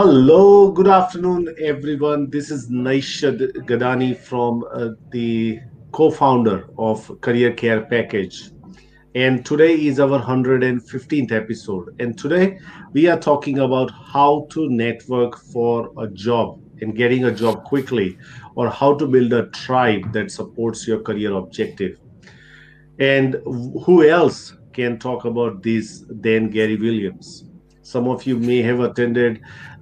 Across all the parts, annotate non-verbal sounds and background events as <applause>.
Hello, good afternoon, everyone. This is Naishad Gadani from uh, the co-founder of Career Care Package. And today is our 115th episode. And today we are talking about how to network for a job and getting a job quickly or how to build a tribe that supports your career objective. And who else can talk about this than Garry Williams? Some of you may have attended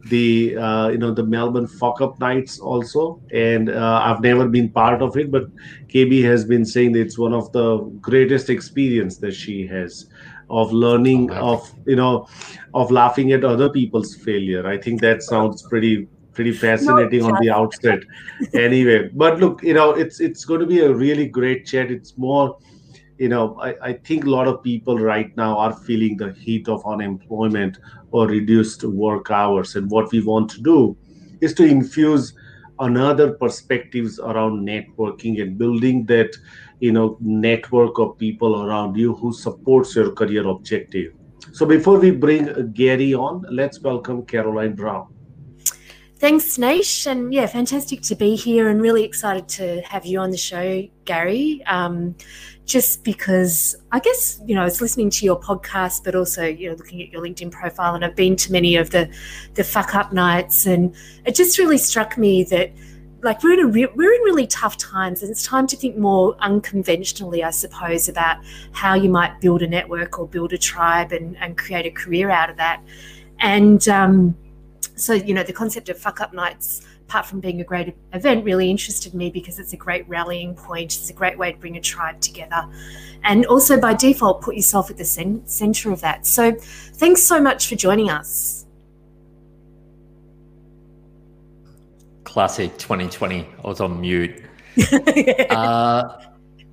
the uh, you know the Melbourne fuck up nights also, and uh, I've never been part of it, but KB has been saying that it's one of the greatest experience that she has of learning of you know of laughing at other people's failure. I think that sounds pretty pretty fascinating on the outset. Anyway but look you know it's it's going to be a really great chat. It's more you know I, I think a lot of people right now are feeling the heat of unemployment or reduced work hours. And what we want to do is to infuse another perspectives around networking and building that you know network of people around you who supports your career objective so before we bring gary on let's welcome caroline brown Thanks, Naish. And yeah, fantastic to be here and really excited to have you on the show, Garry. Um, just because I guess, you know, I was listening to your podcast, but also, you know, looking at your LinkedIn profile and I've been to many of the, the fuck up nights. And it just really struck me that like we're in a re- we're in really tough times and it's time to think more unconventionally i suppose about how you might build a network or build a tribe and, and create a career out of that and um, so you know the concept of fuck up nights apart from being a great event really interested me because it's a great rallying point. It's a great way to bring a tribe together. And also by default put yourself at the center of that. So thanks so much for joining us. Classic 2020 i was on mute. <laughs> Uh,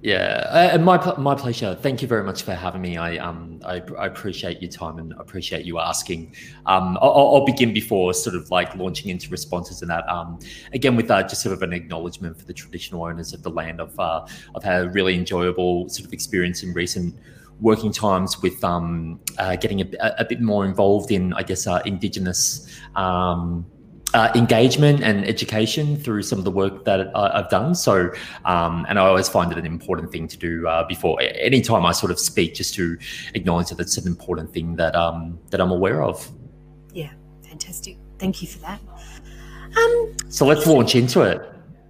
yeah, uh, my my pleasure. Thank you very much for having me. I um I, I appreciate your time and appreciate you asking. Um, I'll, I'll, begin before sort of like launching into responses and that. Um, again with uh, just sort of an acknowledgement for the traditional owners of the land. I've uh, I've had a really enjoyable sort of experience in recent working times with um uh, getting a, a bit more involved in I guess uh, indigenous um uh, engagement and education through some of the work that I've done. So, um, and I always find it an important thing to do uh, before any time I sort of speak, just to acknowledge that it's an important thing that um, that I'm aware of. Yeah, fantastic. Thank you for that. Um, so let's launch into it.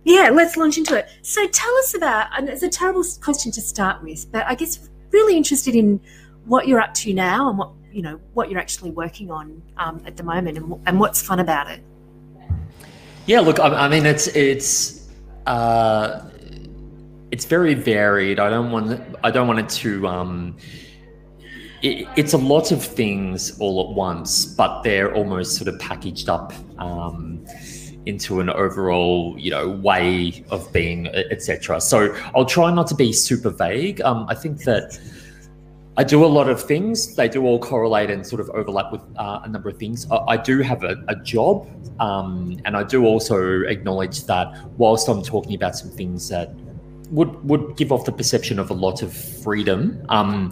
Yeah, let's launch into it. So tell us about, and it's a terrible question to start with, but I guess really interested in what you're up to now and what you know what you're actually working on um, at the moment and, and what's fun about it. Yeah, look, I, I mean, it's it's uh, it's very varied. I don't want I don't want it to. Um, it, it's a lot of things all at once, but they're almost sort of packaged up um, into an overall, you know, way of being, etc. So I'll try not to be super vague. Um, I think that I do a lot of things. They do all correlate and sort of overlap with uh, a number of things. I, I do have a, a job, um, and I do also acknowledge that whilst I'm talking about some things that would would give off the perception of a lot of freedom, um,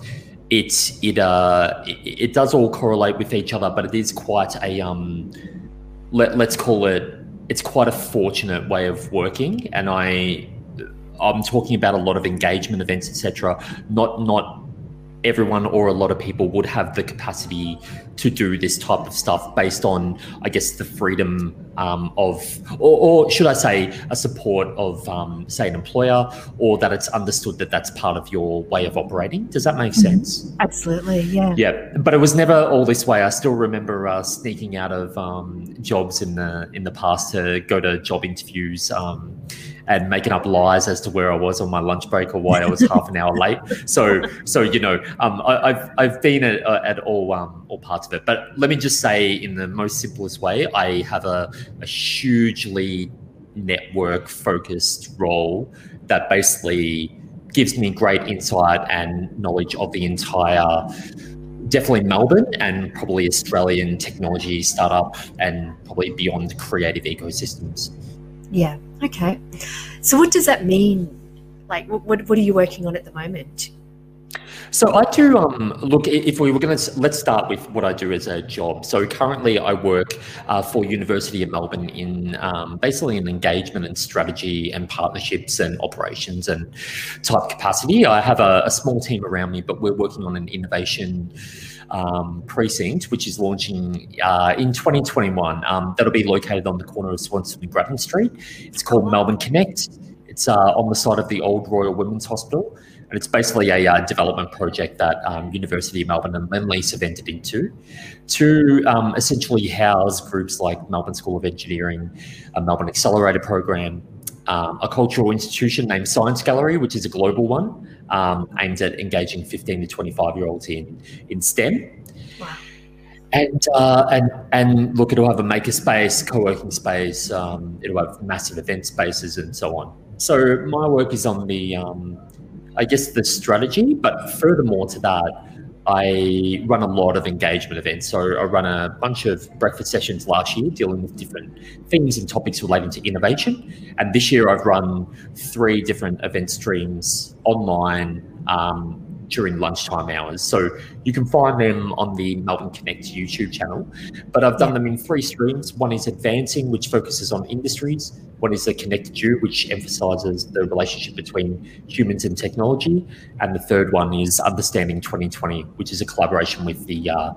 it it uh it, it, does all correlate with each other, but it is quite a um let let's call it it's quite a fortunate way of working, and I I'm talking about a lot of engagement events, etc. Not not everyone or a lot of people would have the capacity to do this type of stuff based on, I guess, the freedom um, of, or, or, should I say, a support of, um, say, an employer, or that it's understood that that's part of your way of operating. Does that make mm-hmm. sense? Absolutely, yeah. Yeah, but it was never all this way. I still remember uh, sneaking out of um, jobs in the in the past to go to job interviews um, and making up lies as to where I was on my lunch break or why I was half an hour late. So, so you know, um, I, have I've been at, uh, at all um, all parts of it. But let me just say, in the most simplest way, I have a, a hugely network focused role that basically gives me great insight and knowledge of the entire definitely Melbourne and probably Australian technology startup and probably beyond creative ecosystems. Yeah. Okay. So, what does that mean? Like, what, what are you working on at the moment? So I do um, look. If we were going to let's start with what I do as a job. So currently, I work uh, for University of Melbourne in um, basically an engagement and strategy and partnerships and operations and type capacity. I have a, a small team around me, but we're working on an innovation um, precinct, which is launching uh, in 2021. Um, that'll be located on the corner of Swanston and Grattan Street. It's called Melbourne Connect. It's uh, on the site of the old Royal Women's Hospital. And it's basically a uh, development project that um, University of Melbourne and Lendlease have entered into to um, essentially house groups like Melbourne School of Engineering, a Melbourne Accelerator Program, um, a cultural institution named Science Gallery, which is a global one, um, aimed at engaging 15 to 25 year olds in in STEM. Wow. And uh, and and look, it'll have a maker space, co-working space. Um, it'll have massive event spaces and so on. So my work is on the, um, I guess, the strategy. But furthermore to that, I run a lot of engagement events. So I run a bunch of breakfast sessions last year dealing with different things and topics relating to innovation. And this year I've run three different event streams online um, during lunchtime hours. So you can find them on the Melbourne Connect YouTube channel. But I've done them in three streams. One is advancing, which focuses on industries. One is the connected you, which emphasizes the relationship between humans and technology. And the third one is understanding 2020, which is a collaboration with the uh,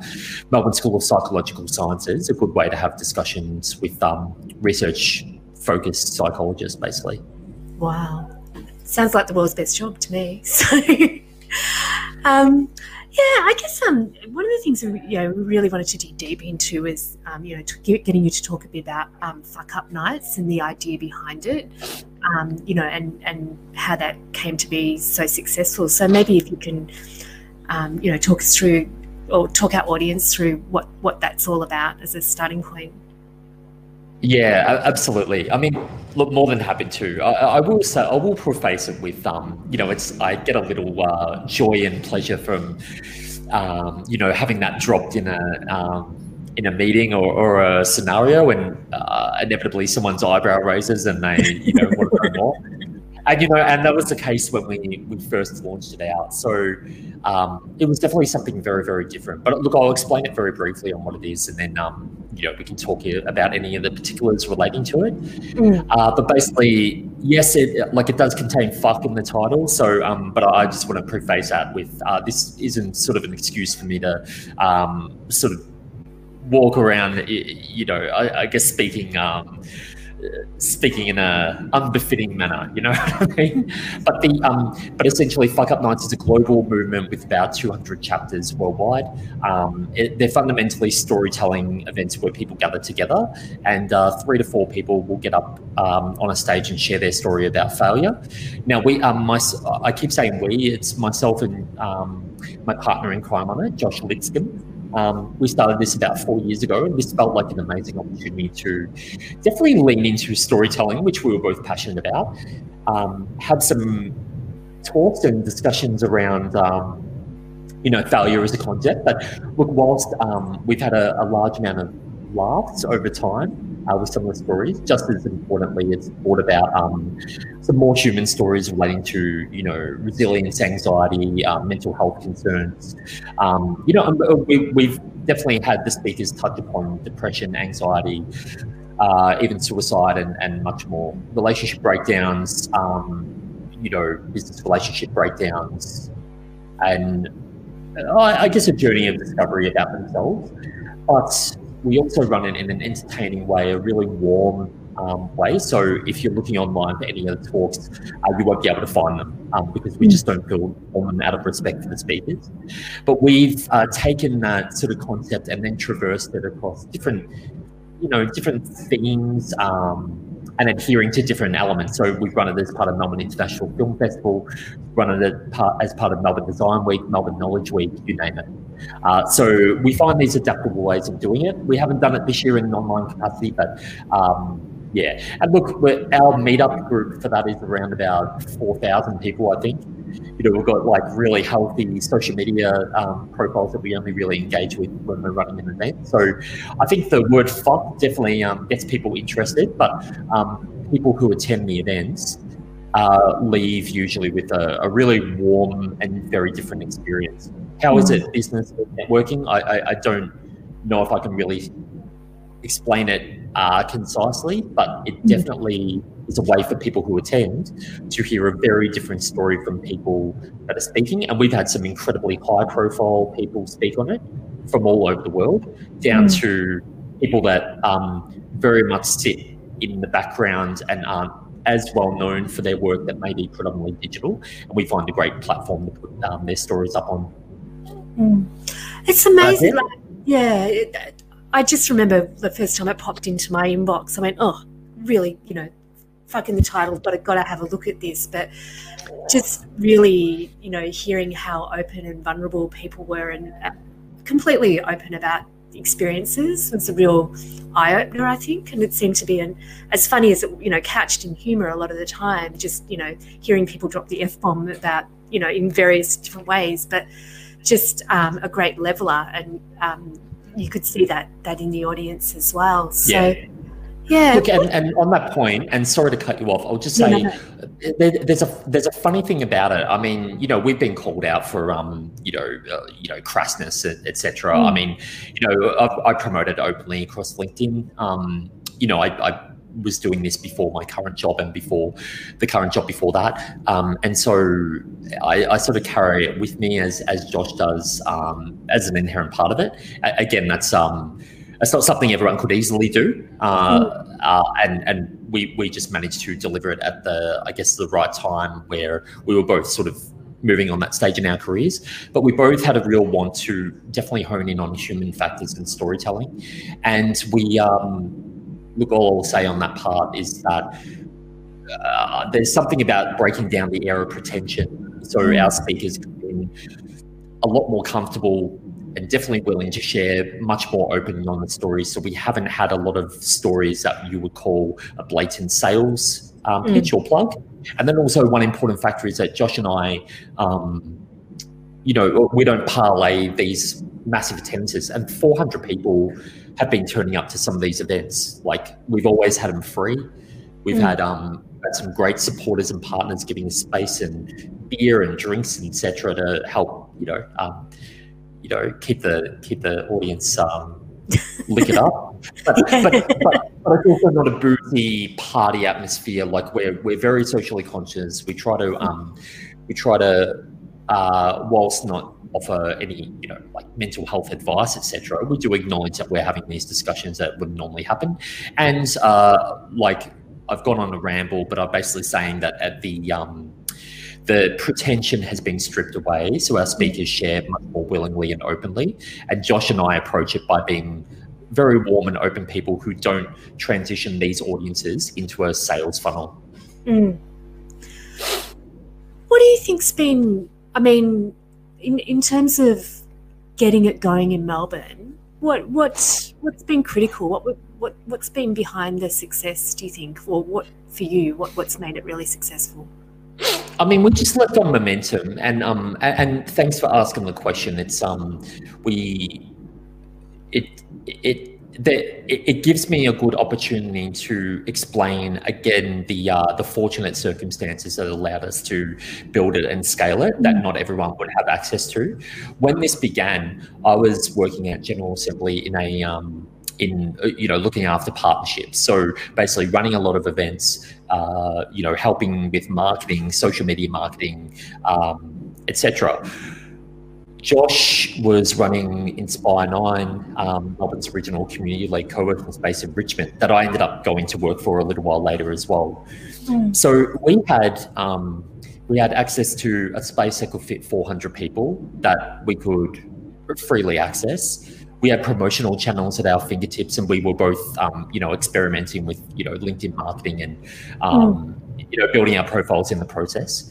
Melbourne School of Psychological Sciences, a good way to have discussions with um, research focused psychologists, basically. Wow. Sounds like the world's best job to me. <laughs> So <laughs> um, yeah, I guess um, one of the things we you know really wanted to dig deep into is um, you know getting you to talk a bit about um, fuck up nights and the idea behind it, um, you know, and and how that came to be so successful. So maybe if you can, um, you know, talk us through or talk our audience through what what that's all about as a starting point. Yeah, absolutely. I mean, look, more than happy to. I, I, will say, I will preface it with, um, you know, it's I get a little uh, joy and pleasure from, um, you know, having that dropped in a um, in a meeting or, or a scenario, and uh, inevitably someone's eyebrow raises and they, you know, want to know more <laughs> and you know, and that was the case when we we first launched it out. So um, it was definitely something very very different. But look, I'll explain it very briefly on what it is, and then um, you know we can talk about any of the particulars relating to it. Mm. Uh, but basically, yes, it like it does contain fuck in the title. So, um, but I just want to preface that with uh, this isn't sort of an excuse for me to um, sort of walk around, you know, I, I guess speaking. Um, speaking in a unbefitting manner, you know <laughs> what I mean? But the um, but essentially, Fuck Up Nights is a global movement with about 200 chapters worldwide. Um, it, they're fundamentally storytelling events where people gather together, and uh, three to four people will get up um, on a stage and share their story about failure. Now, we, um, my, I keep saying we. It's myself and um, my partner in crime on it, Josh Litscombe. Um, we started this about four years ago, and this felt like an amazing opportunity to definitely lean into storytelling, which we were both passionate about. Um, have some talks and discussions around, um, you know, failure as a concept. But look, whilst um, we've had a, a large amount of laughs over time, uh, with some of the stories. Just as importantly, it's brought about um, some more human stories relating to, you know, resilience, anxiety, uh, mental health concerns. Um, you know, uh, we, we've definitely had the speakers touch upon depression, anxiety, uh, even suicide, and, and much more. Relationship breakdowns, um, you know, business relationship breakdowns, and I guess, a journey of discovery about themselves. But we also run it in an entertaining way, a really warm um, way. So if you're looking online for any of the talks, uh, you won't be able to find them um, because we just don't feel them out of respect for the speakers. But we've uh, taken that sort of concept and then traversed it across different, you know, different themes. Um, and adhering to different elements. So we've run it as part of Melbourne International Film Festival, run it as part, of Melbourne Design Week, Melbourne Knowledge Week, you name it. Uh, so we find these adaptable ways of doing it. We haven't done it this year in an online capacity, but um, yeah. And look, our meetup group for that is around about 4,000 people, I think. You know, we've got like really healthy social media um, profiles that we only really engage with when we're running an event. So I think the word fuck definitely um, gets people interested, but um, people who attend the events uh, leave usually with a, a, really warm and very different experience. How is it business networking? I, I, I don't know if I can really explain it uh, concisely, but it mm. definitely is a way for people who attend to hear a very different story from people that are speaking. And we've had some incredibly high profile people speak on it from all over the world, down mm. to people that um, very much sit in the background and aren't as well known for their work that may be predominantly digital. And we find a great platform to put um, their stories up on. Mm. It's amazing. Like, yeah, it, I just remember the first time it popped into my inbox. I went, oh, really, you know, fucking the title, but I've got to have a look at this. But just really, you know, hearing how open and vulnerable people were and uh, completely open about experiences was a real eye opener, I think. And it seemed to be an, as funny as it, you know, couched in humor a lot of the time, just, you know, hearing people drop the F bomb about, you know, in various different ways, but just um, a great leveler and, um, you could see that that in the audience as well. So. Yeah. Yeah. Look, and, and on that point, and sorry to cut you off, I'll just say no, no, no. There, there's a there's a funny thing about it. I mean, you know, we've been called out for um, you know, uh, you know, crassness, etc. Mm. I mean, you know, I, I promoted openly across LinkedIn. Um, you know, I, I was doing this before my current job and before the current job before that. Um, and so I, I, sort of carry it with me as, as Josh does um, as an inherent part of it. A- again, that's um, that's not something everyone could easily do. Uh, mm. uh, and and we, we just managed to deliver it at the, I guess, the right time where we were both sort of moving on that stage in our careers. But we both had a real want to definitely hone in on human factors and storytelling. And we, um, look, all I'll say on that part is that uh, there's something about breaking down the air of pretension. So mm. our speakers have been a lot more comfortable and definitely willing to share much more openly on the stories. So we haven't had a lot of stories that you would call a blatant sales um, mm. pitch or plug. And then also one important factor is that Josh and I, um, you know, we don't parlay these massive attendances and 400 people have been turning up to some of these events. Like we've always had them free. We've mm. had um had some great supporters and partners giving us space and beer and drinks etc. to help you know um, you know keep the keep the audience um, lick it up. <laughs> But, but, but, but, it's also not a boozy party atmosphere. Like we're we're very socially conscious. We try to um we try to uh, whilst not offer any, you know, like mental health advice, etc., we do acknowledge that we're having these discussions that wouldn't normally happen. And uh, like I've gone on a ramble, but I'm basically saying that at the um, the pretension has been stripped away, so our speakers share much more willingly and openly. And Josh and I approach it by being very warm and open people who don't transition these audiences into a sales funnel. Mm. What do you think's been I mean, in, in terms of getting it going in Melbourne, what what's what's been critical? What what what's been behind the success? Do you think, or what for you? What what's made it really successful? I mean, we just left on momentum, and um, and thanks for asking the question. It's um, we, it it that it, gives me a good opportunity to explain again the uh, the fortunate circumstances that allowed us to build it and scale it that not everyone would have access to. When this began, I was working at General Assembly in a um, in uh, you know looking after partnerships. So basically running a lot of events uh, you know helping with marketing social media marketing um, etc Josh was running Inspire Nine, um, Melbourne's original community led co-working space in Richmond that I ended up going to work for a little while later as well. Mm. So we had um, we had access to a space that could fit 400 people that we could freely access. We had promotional channels at our fingertips, and we were both, um, you know, experimenting with, you know, LinkedIn marketing and, um, mm. you know, building our profiles in the process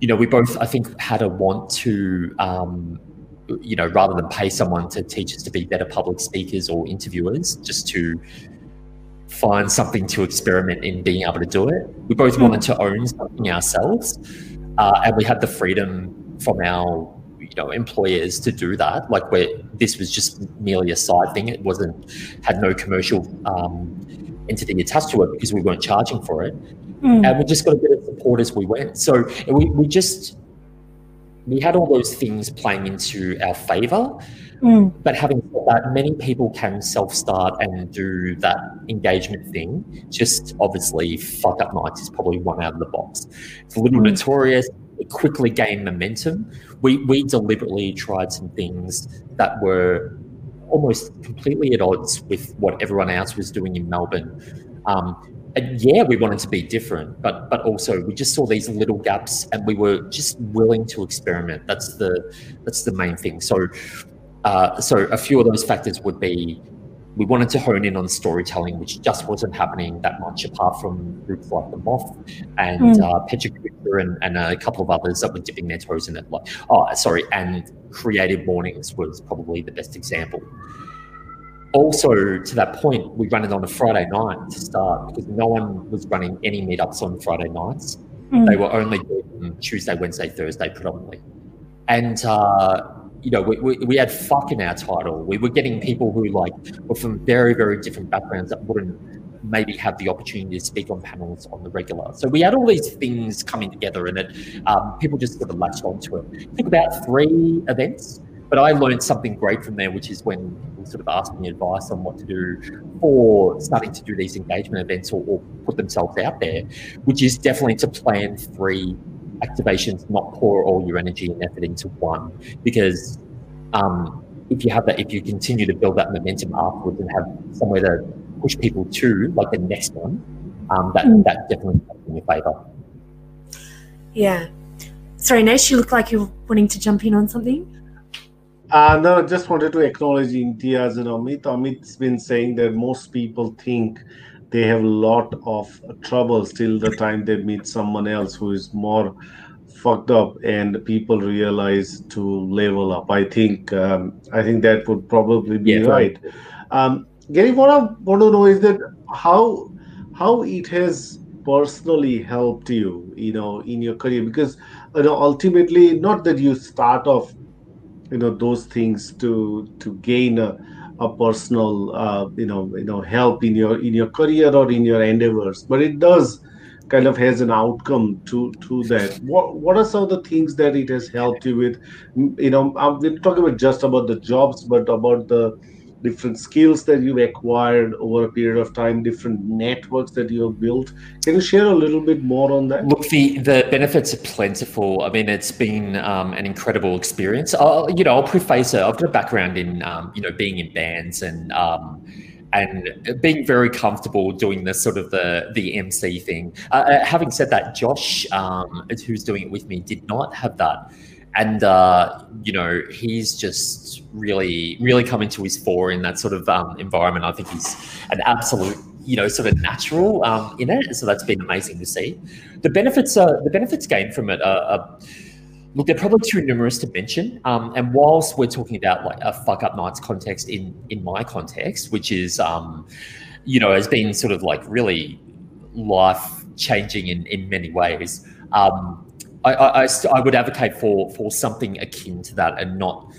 you know, we both, I think, had a want to, um, you know, rather than pay someone to teach us to be better public speakers or interviewers, just to find something to experiment in being able to do it. We both mm. wanted to own something ourselves, uh, and we had the freedom from our you know employers to do that. Like where this was just merely a side thing. It wasn't had no commercial um, entity attached to it because we weren't charging for it. Mm. And we just got a bit of as we went. So we, we just, we had all those things playing into our favor. Mm. But having said that, many people can self start and do that engagement thing. Just obviously, fuck up nights is probably one out of the box. It's a little mm. notorious. It quickly gained momentum. We, we deliberately tried some things that were almost completely at odds with what everyone else was doing in Melbourne. Um, and yeah, we wanted to be different, but but also we just saw these little gaps, and we were just willing to experiment. That's the that's the main thing. So, uh, so a few of those factors would be we wanted to hone in on storytelling, which just wasn't happening that much apart from groups like the Moth and mm. uh, Petra and, and a couple of others that were dipping their toes in it. Like, oh, sorry, and Creative Mornings was probably the best example also to that point, we run it on a Friday night to start because no one was running any meetups on Friday nights. Mm. They were only doing Tuesday, Wednesday, Thursday predominantly. And, uh, you know, we, we, we, had fuck in our title. We were getting people who like were from very, very different backgrounds that wouldn't maybe have the opportunity to speak on panels on the regular. So we had all these things coming together and it um, people just sort of latched onto it. I think about three events but I learned something great from there, which is when people sort of asked me advice on what to do for starting to do these engagement events or, or put themselves out there, which is definitely to plan three activations, not pour all your energy and effort into one. Because um, if you have that, if you continue to build that momentum afterwards and have somewhere to push people to, like the next one, um, that mm. that definitely in your favour. Yeah. Sorry, Nash, you look like you're wanting to jump in on something. Uh, no, I just wanted to acknowledge Imtiaz and Amit. Amit's been saying that most people think they have a lot of trouble till the time they meet someone else who is more fucked up and people realize to level up. I think um, I think that would probably be yeah, right. Um, Garry, what I want to know is that how how it has personally helped you, you know, in your career because you know ultimately not that you start off you know those things to to gain a, a personal uh, you know you know help in your in your career or in your endeavors. But it does kind of has an outcome to to that. What what are some of the things that it has helped you with? You know i'm talking about just about the jobs but about the different skills that you've acquired over a period of time, different networks that you have built. Can you share a little bit more on that? Look, the the benefits are plentiful. I mean, it's been um, an incredible experience. I'll, you know, I'll preface it. I've got a background in um, you know being in bands and. Um, and being very comfortable doing this sort of the the MC thing. Uh, uh, having said that, Josh, um, who's doing it with me, did not have that and uh, you know he's just really really coming to his fore in that sort of um, environment. I think he's an absolute you know sort of natural um, in it, so that's been amazing to see. The benefits are the benefits gained from it are, are look they're probably too numerous to mention. Um, and whilst we're talking about like a fuck up nights context in in my context, which is um, you know has been sort of like really life changing in in many ways. Um, I, I, I, would advocate for for something akin to that, and not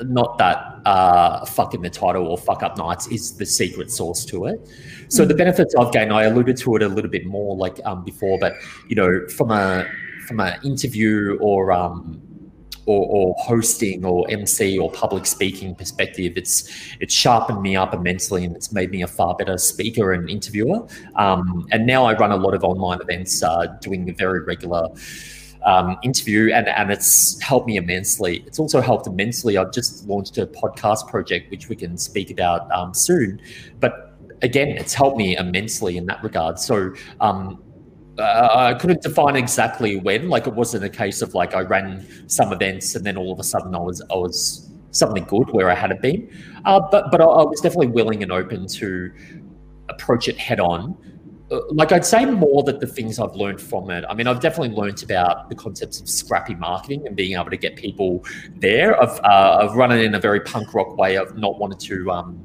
not that uh, fuck in the title or fuck up nights is the secret sauce to it. So mm. the benefits I've gained, I alluded to it a little bit more like um, before, but you know, from a from an interview or um, or, or, hosting or MC or public speaking perspective, it's it's sharpened me up immensely and it's made me a far better speaker and interviewer. Um, and now I run a lot of online events, uh, doing a very regular um, interview, and and it's helped me immensely. It's also helped immensely. I've just launched a podcast project which we can speak about um, soon, but again, it's helped me immensely in that regard. So. Um, uh, I couldn't define exactly when. Like it wasn't a case of like I ran some events and then all of a sudden I was I was something good where I hadn't been. Uh, but but I, I, was definitely willing and open to approach it head on. Uh, like I'd say more that the things I've learned from it. I mean, I've definitely learned about the concepts of scrappy marketing and being able to get people there. I've uh, I've run it in a very punk rock way. I've not wanted to um,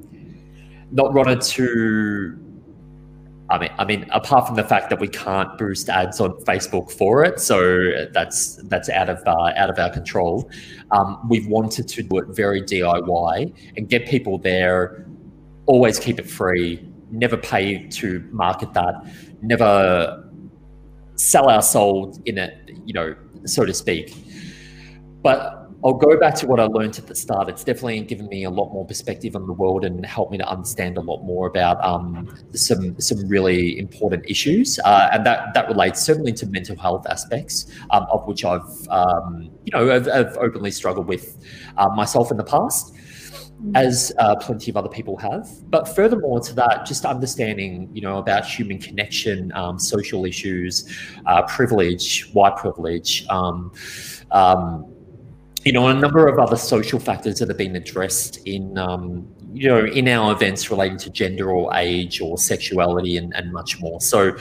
not wanted to I mean, I mean, apart from the fact that we can't boost ads on Facebook for it, so that's that's out of uh, out of our control. Um, we've wanted to do it very DIY and get people there. Always keep it free. Never pay to market that. Never sell our soul in it, you know, so to speak. But I'll go back to what I learned at the start. It's definitely given me a lot more perspective on the world and helped me to understand a lot more about um, some some really important issues, uh, and that that relates certainly to mental health aspects, um, of which I've um, you know I've, I've, openly struggled with uh, myself in the past. As uh, plenty of other people have, but furthermore to that, just understanding, you know, about human connection, um, social issues, uh, privilege, white privilege, um, um, you know, a number of other social factors that have been addressed in, um, you know, in our events relating to gender or age or sexuality and, and much more. So,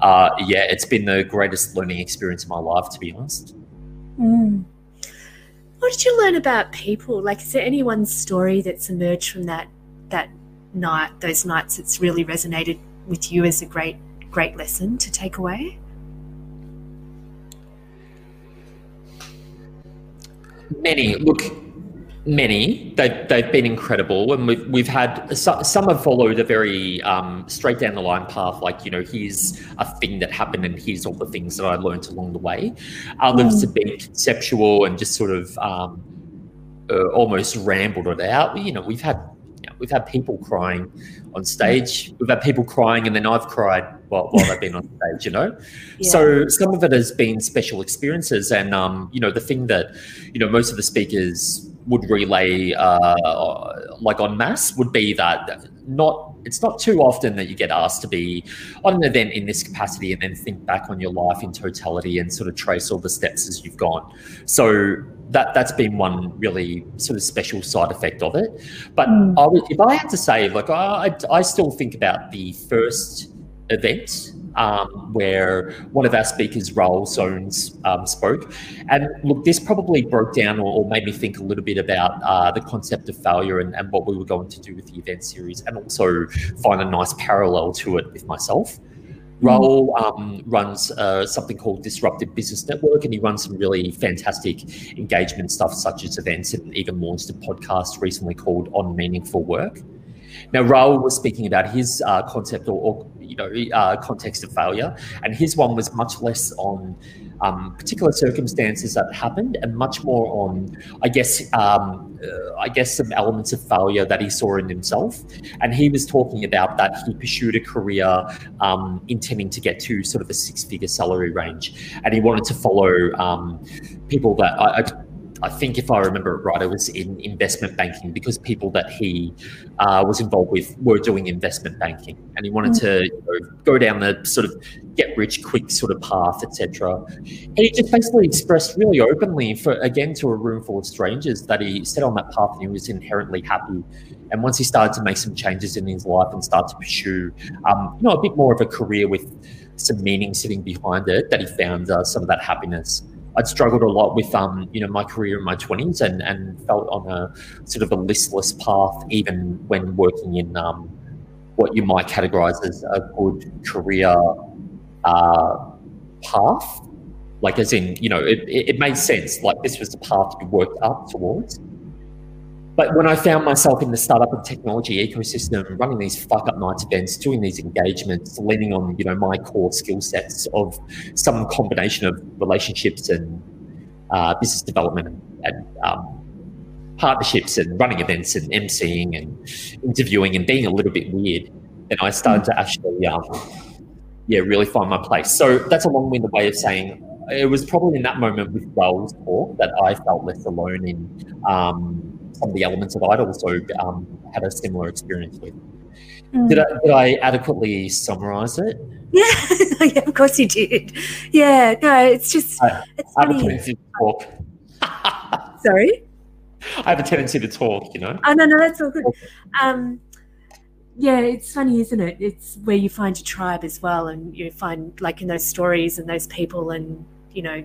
uh, yeah, it's been the greatest learning experience of my life, to be honest. Mm. What did you learn about people? Like, is there any one story that's emerged from that that night, those nights, that's really resonated with you as a great, great lesson to take away? Many look, many they've they've been incredible, and we've we've had some, some have followed a very um, straight down the line path. Like you know, here's a thing that happened, and here's all the things that I learned along the way. Others mm. have been conceptual and just sort of um, uh, almost rambled it out. You know, we've had you know, we've had people crying on stage. We've had people crying, and then I've cried while, while they've been on <laughs> stage. You know, yeah. so some of it has been special experiences, and um, you know, the thing that you know most of the speakers would relay, uh, like on mass, would be that not it's not too often that you get asked to be on an event in this capacity and then think back on your life in totality and sort of trace all the steps as you've gone. So that that's been one really sort of special side effect of it. But mm. I would, if I had to say, like I, I still think about the first event um, where one of our speakers, Raul Zones, um, spoke. And look, this probably broke down or, or made me think a little bit about uh, the concept of failure and, and, what we were going to do with the event series, and also find a nice parallel to it with myself. Raul um, runs uh, something called Disruptive Business Network, and he runs some really fantastic engagement stuff, such as events, and even launched a podcast recently called On Meaningful Work. Now, Raul was speaking about his uh, concept or, or, you know uh, context of failure, and his one was much less on um, particular circumstances that happened, and much more on, I guess, um, uh, I guess some elements of failure that he saw in himself. And he was talking about that he pursued a career um, intending to get to sort of a six-figure salary range, and he wanted to follow um, people that I, I I think if I remember it right, it was in investment banking because people that he uh, was involved with were doing investment banking, and he wanted to you know, go down the sort of get rich quick sort of path, etc. He just basically expressed really openly, for again to a room full of strangers, that he set on that path and he was inherently happy. And once he started to make some changes in his life and start to pursue, um, you know, a bit more of a career with some meaning sitting behind it, that he found uh, some of that happiness. I'd struggled a lot with um, you know my career in my twenties and, and felt on a sort of a listless path even when working in um, what you might categorize as a good career uh, path. Like as in, you know, it, it made sense. Like this was the path you worked up towards. But when I found myself in the startup and technology ecosystem, running these fuck up nights events, doing these engagements, leaning on you know my core skill sets of some combination of relationships and uh, business development and um, partnerships and running events and emceeing and interviewing and being a little bit weird, then I started to actually, um, yeah, really find my place. So that's a long-winded way of saying it was probably in that moment with Wells talk that I felt less alone in um, some of the elements that I'd also um, had a similar experience with. Mm. Did, I, did I adequately summarize it? Yeah, <laughs> yeah, of course you did. Yeah, no, it's just I, it's I funny. Have a to talk. <laughs> Sorry, I have a tendency to talk. You know. Oh no, no, that's all good. Um, yeah, it's funny, isn't it? It's where you find your tribe as well, and you find like in those stories and those people, and you know,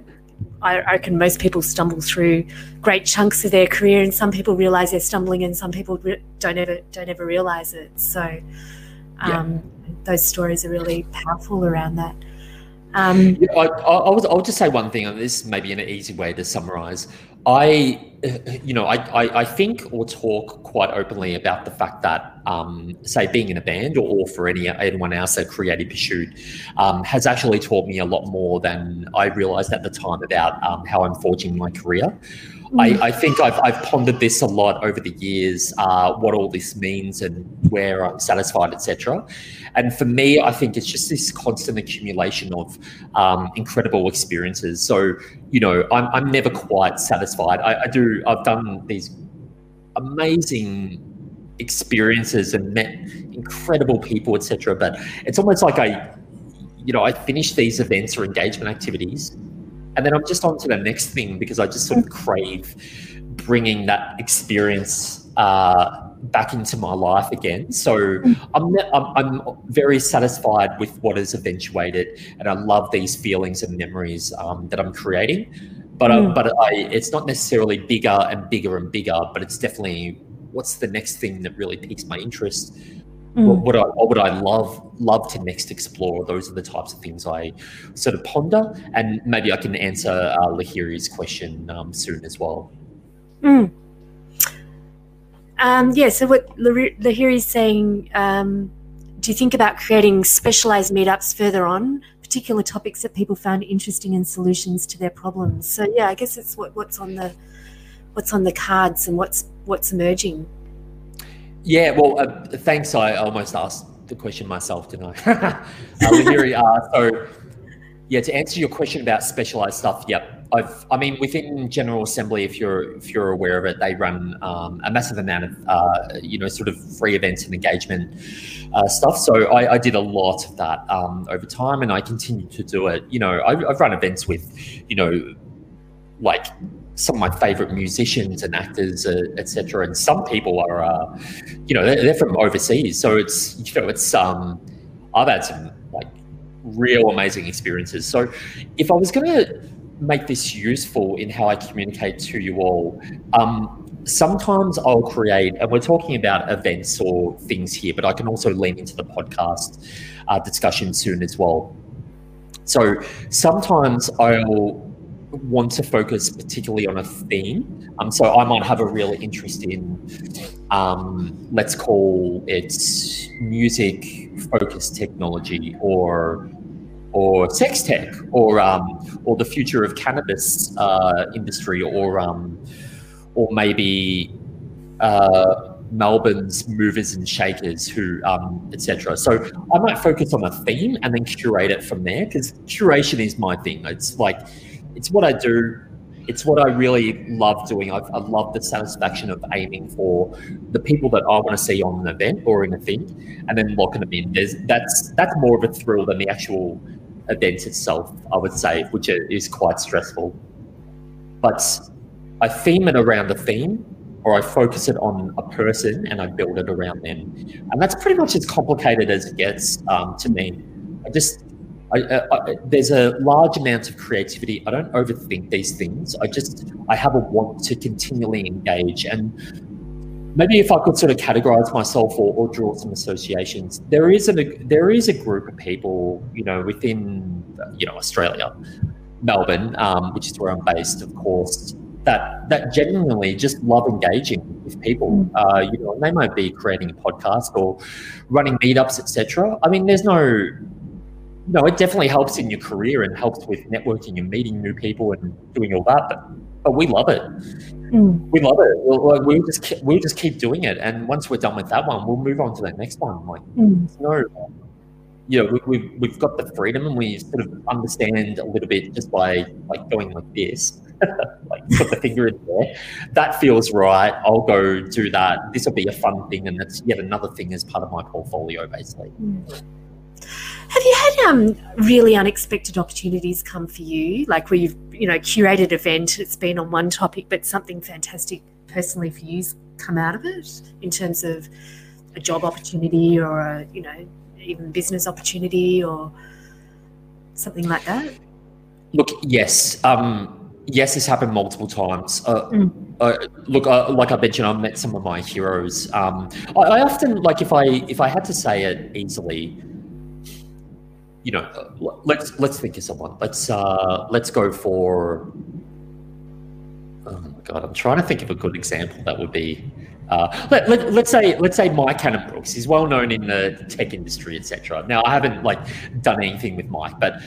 I, I reckon most people stumble through great chunks of their career, and some people realize they're stumbling, and some people re- don't ever don't ever realize it. So, um, yeah. those stories are really powerful around that. Um, yeah, I, I, was, I'll just say one thing, and this may be an easy way to summarize. I, you know, I, I, I, think or talk quite openly about the fact that, um, say, being in a band or, or for any anyone else a creative pursuit um, has actually taught me a lot more than I realized at the time about um, how I'm forging my career. I, mm. I, think I've, I've, pondered this a lot over the years, uh, what all this means and where I'm satisfied, etc. And for me, I think it's just this constant accumulation of um, incredible experiences. So, you know, I'm, I'm never quite satisfied. I, I do, I've done these amazing experiences and met incredible people, etc. But it's almost like I, you know, I finish these events or engagement activities, and then I'm just on to the next thing because I just sort of crave bringing that experience uh, back into my life again. So. I'm, I'm, I'm very satisfied with what has eventuated, and I love these feelings and memories um, that I'm creating. But uh, mm. but I, it's not necessarily bigger and bigger and bigger, but it's definitely what's the next thing that really piques my interest. Mm. What, what, I, what would I love love to next explore? Those are the types of things I sort of ponder, and maybe I can answer uh, Lahiri's question um, soon as well. Mm. Um, yeah, so what Lahiri is saying, um, do you think about creating specialized meetups further on, particular topics that people found interesting and solutions to their problems? So yeah, I guess it's what, what's on the what's on the cards and what's what's emerging. Yeah, well, uh, thanks. I almost asked the question myself, didn't I? <laughs> uh, uh, so yeah, to answer your question about specialized stuff, yep. I've, I mean, within General Assembly, if you're if you're aware of it, they run um, a massive amount of uh, you know sort of free events and engagement uh, stuff. So I, I, did a lot of that um, over time, and I continue to do it. You know, I, I've run events with, you know, like some of my favorite musicians and actors, uh, etc. And some people are, uh, you know, they're, they're, from overseas, so it's you know, it's um, I've had some like real amazing experiences. So, if I was going to make this useful in how I communicate to you all, um, sometimes I'll create, and we're talking about events or things here, but I can also lean into the podcast uh, discussion soon as well. So, sometimes I'll want to focus particularly on a theme. Um, so I might have a real interest in, um, let's call it music focused technology or or sex tech or um, or the future of cannabis uh, industry or um, or maybe uh, Melbourne's movers and shakers who um, etc. So I might focus on a theme and then curate it from there because curation is my thing. It's like it's what I do. It's what I really love doing. I, I love the satisfaction of aiming for the people that I want to see on an event or in a thing, and then locking them in. There's that's that's more of a thrill than the actual event itself, I would say, which is quite stressful. But I theme it around a theme, or I focus it on a person and I build it around them. And that's pretty much as complicated as it gets um, to me. I just, I, I, there's a large amount of creativity. I don't overthink these things. I just, I have a want to continually engage. And maybe if I could sort of categorize myself or, or draw some associations, there is a there is a group of people, you know, within you know Australia, Melbourne, um, which is where I'm based, of course, that that genuinely just love engaging with people. Mm. Uh, you know, they might be creating a podcast or running meetups, etc. I mean, there's no no, it definitely helps in your career and helps with networking and meeting new people and doing all that. But, but we love it. Mm. We love it. We'll, we just keep, we just keep doing it, and once we're done with that one, we'll move on to the next one. Like mm. no, you know, we, we've, we've got the freedom and we sort of understand a little bit just by like going like this, <laughs> like put the finger in there. That feels right. I'll go do that. This will be a fun thing, and that's yet another thing as part of my portfolio, basically. Have you had um, really unexpected opportunities come for you, like where you've you know curated event, it's been on one topic, but something fantastic personally for you's come out of it in terms of a job opportunity or a you know even business opportunity or something like that? Look, yes. Um, yes, this happened multiple times. Uh, Mm. uh, look, uh, like I mentioned, I've met some of my heroes. Um, I, I often like if I if I had to say it easily, you know, let's let's think of someone. Let's uh, let's go for. Oh my god, I'm trying to think of a good example that would be. Uh, let, let, let's say let's say Mike Cannon-Brookes. He's well known in the tech industry, etc. Now I haven't like done anything with Mike, but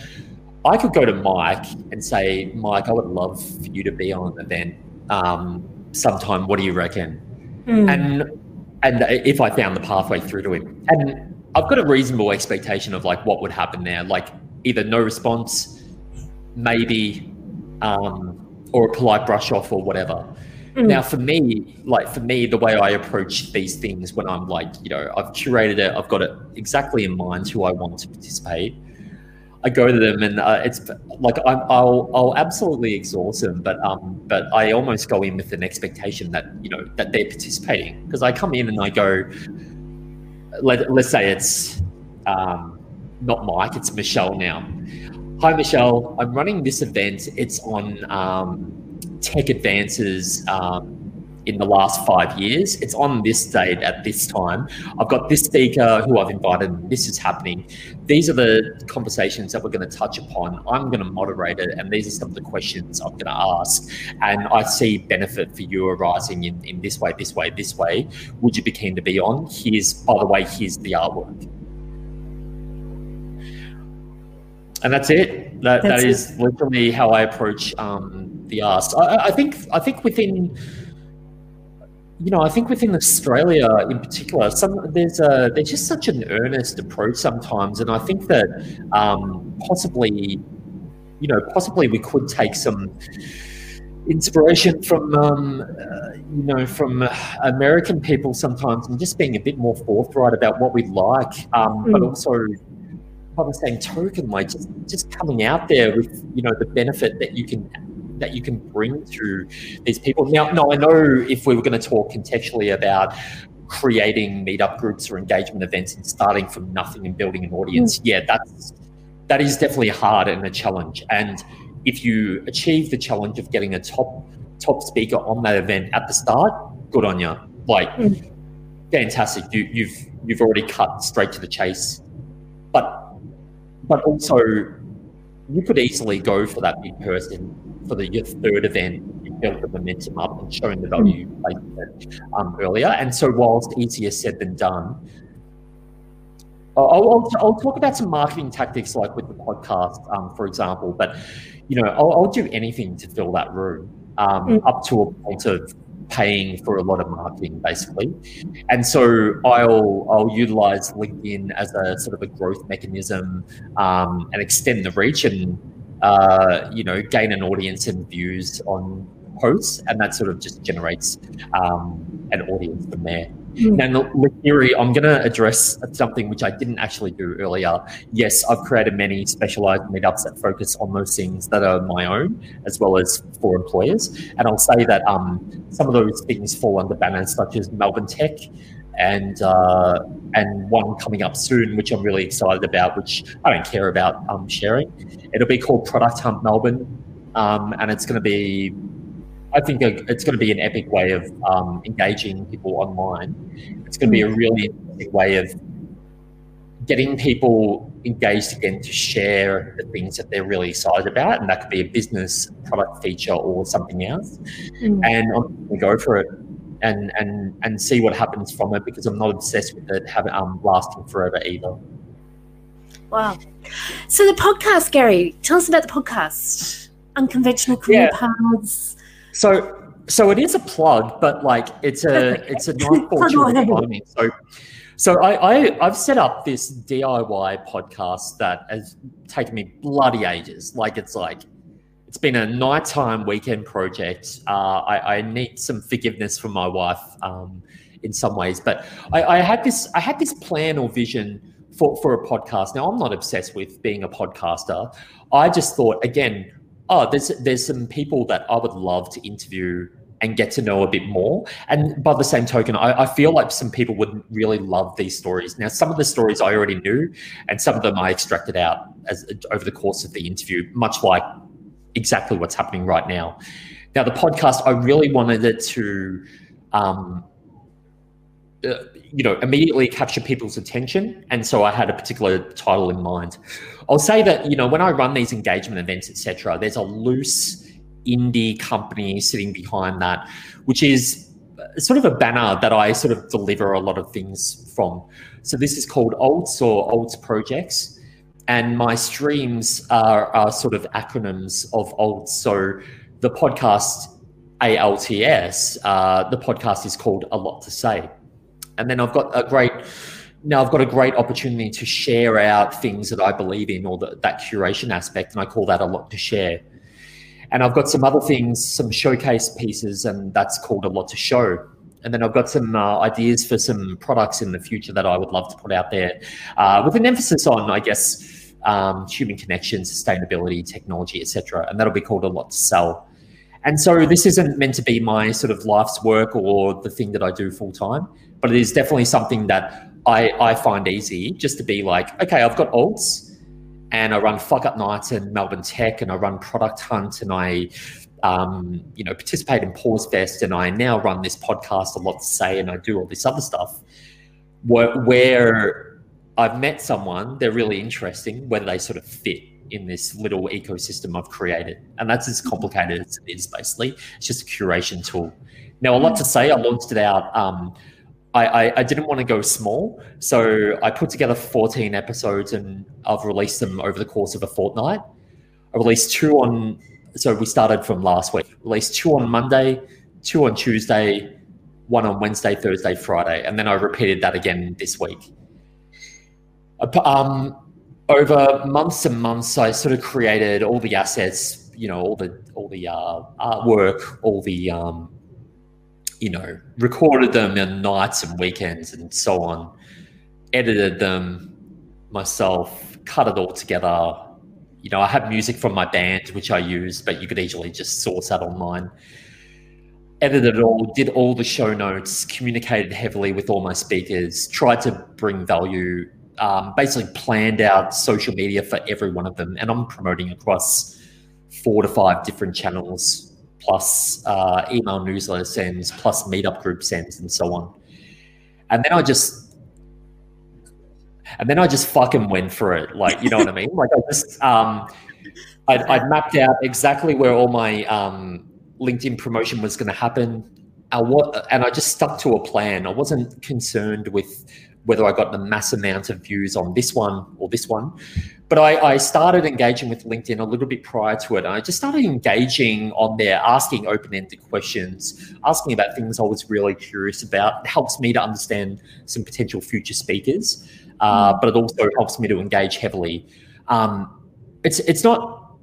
I could go to Mike and say, Mike, I would love for you to be on an event um, sometime. What do you reckon? Mm. And and if I found the pathway through to him, and I've got a reasonable expectation of like what would happen there, like either no response, maybe, um, or a polite brush off or whatever. Mm. Now, for me, like for me, the way I approach these things when I'm like, you know, I've curated it, I've got it exactly in mind who I want to participate. I go to them and uh, it's like I'm, I'll I'll absolutely exhaust them, but um, but I almost go in with an expectation that you know that they're participating because I come in and I go, let let's say it's um, not Mike, it's Michelle now. Hi Michelle, I'm running this event. It's on um, tech advances um, in the last five years. It's on this date at this time. I've got this speaker who I've invited, and this is happening. These are the conversations that we're going to touch upon. I'm going to moderate it, and these are some of the questions I'm going to ask. And I see benefit for you arising in, in this way, this way, this way. Would you be keen to be on? Here's, by the way, here's the artwork. And that's it. That, That's that is literally how I approach um, the ask. I- I think I think within you know, I think within Australia in particular, some there's a there's just such an earnest approach sometimes, and I think that um, possibly, you know, possibly we could take some inspiration from um, uh, you know from American people sometimes, and just being a bit more forthright about what we like, um, but Mm. also by the same token, like just just coming out there with you know the benefit that you can that you can bring to these people. Now, no, I know if we were going to talk contextually about creating meetup groups or engagement events and starting from nothing and building an audience, yeah, that's that is definitely hard and a challenge. And if you achieve the challenge of getting a top top speaker on that event at the start, good on you. Like, Mm. fantastic. You, you've you've already cut straight to the chase. But but also you could easily go for that big person for the your third event. You built the momentum up and showing the value said, um, earlier. And so, whilst it's easier said than done, I'll, I'll, I'll talk about some marketing tactics like with the podcast, um, for example. But you know, I'll, I'll do anything to fill that room um, Mm. up to a point of paying for a lot of marketing, basically. And so I'll I'll utilize LinkedIn as a sort of a growth mechanism um, and extend the reach and uh, you know gain an audience and views on posts, and that sort of just generates um, an audience from there. Mm. Now, Lakiri, I'm going to address something which I didn't actually do earlier. Yes, I've created many specialized meetups that focus on those things that are my own, as well as for employers. And I'll say that um, some of those things fall under banners such as Melbourne Tech, and uh, and one coming up soon, which I'm really excited about, which I don't care about um, sharing. It'll be called Product Hunt Melbourne, um, and it's going to be I think a, it's going to be an epic way of um, engaging people online. It's going to be a really interesting way of getting people engaged again to share the things that they're really excited about, and that could be a business product feature or something else. Mm. And I'm going to go for it and and and see what happens from it because I'm not obsessed with it having um, lasting forever either. Wow. So the podcast, Garry, tell us about the podcast. Unconventional career Yeah. paths. So so it is a plug, but like it's a Okay. it's a <laughs> fortune away. So So I, I have set up this DIY podcast that has taken me bloody ages. Like it's like it's been a nighttime weekend project. Uh, I, I, need some forgiveness from my wife um, in some ways, but I, I had this I had this plan or vision for, for a podcast. Now I'm not obsessed with being a podcaster. I just thought again, oh, there's there's some people that I would love to interview and get to know a bit more. And by the same token, I, I, feel like some people would really love these stories. Now, some of the stories I already knew, and some of them I extracted out as over the course of the interview, much like exactly what's happening right now. Now, the podcast, I really wanted it to um, uh, you know immediately capture people's attention and so i had a particular title in mind. I'll say that you know when i run these engagement events etc there's a loose indie company sitting behind that which is sort of a banner that i sort of deliver a lot of things from. So this is called alts or alts projects and my streams are, are sort of acronyms of old. so the podcast alts uh, the podcast is called a lot to say and then I've got a great now I've got a great opportunity to share out things that I believe in or the, that curation aspect, and I call that a lot to share. And I've got some other things, some showcase pieces, and that's called a lot to show. And then I've got some uh, ideas for some products in the future that I would love to put out there, uh, with an emphasis on, I guess, um, human connection, sustainability, technology, etc. And that'll be called a lot to sell. And so this isn't meant to be my sort of life's work or the thing that I do full time but it is definitely something that I, I find easy just to be like, okay, I've got alts and I run fuck up nights in Melbourne Tech and I run product hunt and I um, you know participate in Pause Fest and I now run this podcast a lot to say and I do all this other stuff where, where I've met someone, they're really interesting, whether they sort of fit in this little ecosystem I've created. And that's as complicated as it is basically. It's just a curation tool. Now, a lot to say. I launched it out um, I, I, I, didn't want to go small. So I put together 14 episodes and I've released them over the course of a fortnight. I released two on, so we started from last week, released two on Monday, two on Tuesday, one on Wednesday, Thursday, Friday. And then I repeated that again this week. Um, over months and months, I sort of created all the assets, you know, all the, all the uh, artwork, all the, um, you know, recorded them in nights and weekends and so on, edited them myself, cut it all together. You know, I have music from my band, which I use, but you could easily just source that online. Edited it all, did all the show notes, communicated heavily with all my speakers, tried to bring value, um, basically planned out social media for every one of them. And I'm promoting across four to five different channels plus uh, email newsletter sends, plus meetup group sends, and so on. And then I just, and then I just fucking went for it. Like, you know what I mean? Like, I just, um, I'd, I'd, mapped out exactly where all my um, LinkedIn promotion was going to happen. I, and I just stuck to a plan. I wasn't concerned with whether I got the mass amount of views on this one or this one. But I, I, started engaging with LinkedIn a little bit prior to it. And I just started engaging on there, asking open ended questions, asking about things I was really curious about. It helps me to understand some potential future speakers, uh, mm. but it also helps me to engage heavily. Um, it's, it's not,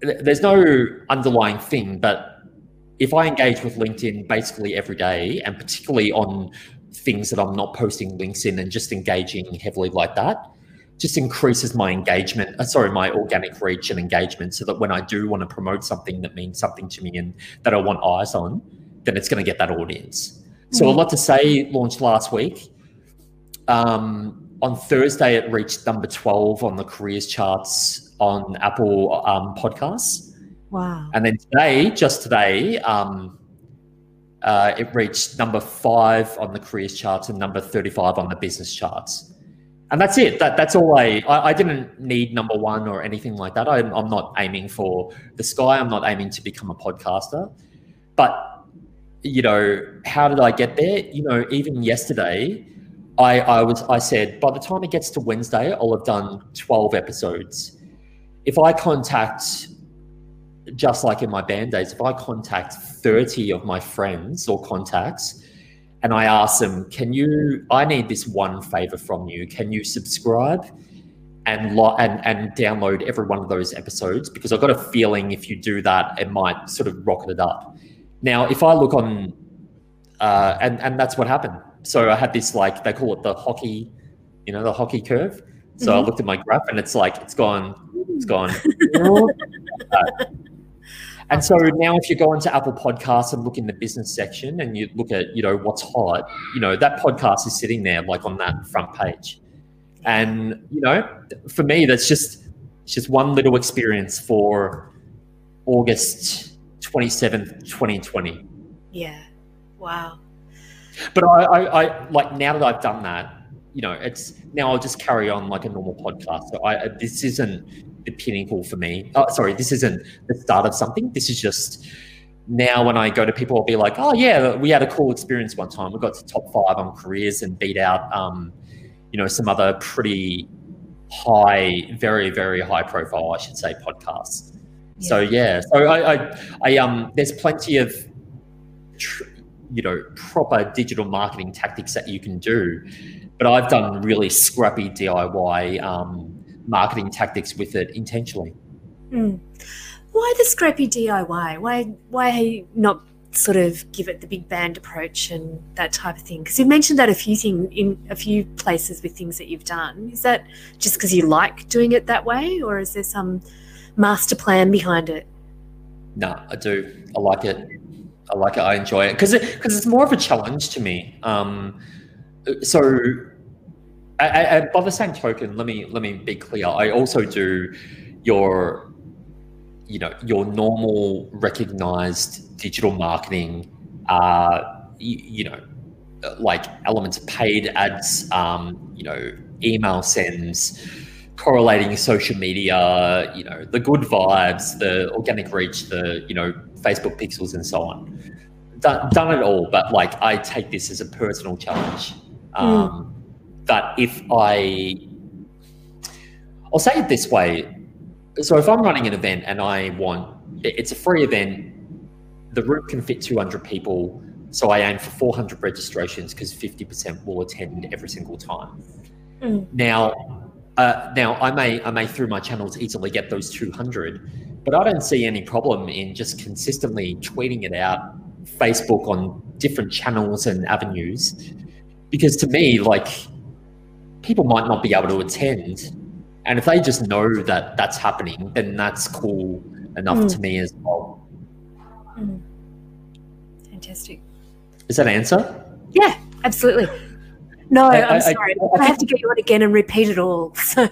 there's no underlying thing, but if I engage with LinkedIn basically every day, and particularly on things that I'm not posting links in and just engaging heavily like that just increases my engagement uh, sorry my organic reach and engagement so that when i do want to promote something that means something to me and that i want eyes on then it's going to get that audience. Mm-hmm. so a lot to say launched last week. Um, on thursday it reached number 12 on the careers charts on apple um, podcasts. Wow. And then today just today um, uh, it reached number five on the careers charts and number 35 on the business charts. And that's it. That, that's all I, I, I didn't need number one or anything like that. I'm, I'm not aiming for the sky. I'm not aiming to become a podcaster. But, you know, how did I get there? You know, even yesterday, I, I was I said by the time it gets to Wednesday, I'll have done 12 episodes. If I contact just like in my band days, if I contact 30 of my friends or contacts and I ask them, "Can you? I need this one favor from you. Can you subscribe and lo- and and download every one of those episodes? Because I've got a feeling if you do that, it might sort of rocket it up." Now, if I look on, uh, and and that's what happened. So I had this like they call it the hockey, you know, the hockey curve. So I Mhm. looked at my graph, and it's like it's gone, it's gone. <laughs> And so now, if you go into Apple Podcasts and look in the business section and you look at, you know, what's hot, you know, that podcast is sitting there like on that front page. And, you know, for me, that's just, it's just one little experience for August 27th, 2020. Yeah. Wow. But I, I, I like now that I've done that, you know, it's now I'll just carry on like a normal podcast. So I, this isn't the pinnacle for me. Oh, sorry, this isn't the start of something. This is just now when I go to people, I'll be like, oh yeah, we had a cool experience one time. We got to top five on careers and beat out, um, you know, some other pretty high, very very high profile, I should say, podcasts. So yeah, so I, I, I um, there's plenty of, tr- you know, proper digital marketing tactics that you can do, but I've done really scrappy DIY um, marketing tactics with it intentionally. Mm. Why the scrappy DIY? Why why not sort of give it the big band approach and that type of thing? Because you've mentioned that a few thing in a few places with things that you've done. Is that just because you like doing it that way, or is there some master plan behind it? No, I do. I like it. I like it. I enjoy it because it because it's more of a challenge to me. Um, so, I, I, by the same token, let me let me be clear. I also do your, you know, your normal recognized digital marketing. Uh, you, you know, like elements of paid ads. Um, you know, email sends correlating social media, you know, the good vibes, the organic reach, the, you know, Facebook pixels and so on. Done, done it all, but like I take this as a personal challenge. Um, That if I, I'll say it this way. So if I'm running an event and I want, it's a free event, the room can fit 200 people. So I aim for 400 registrations because 50% will attend every single time. Mm. Now, uh, now I may I may through my channels easily get those 200, but I don't see any problem in just consistently tweeting it out, Facebook on different channels and avenues, because to me, like people might not be able to attend, and if they just know that that's happening, then that's cool enough Mm. to me as well. Mm. Fantastic. Is that an answer? Yeah, absolutely. No, I- I, I- I- am sorry. I I, have to get you on again and repeat it all. <laughs> So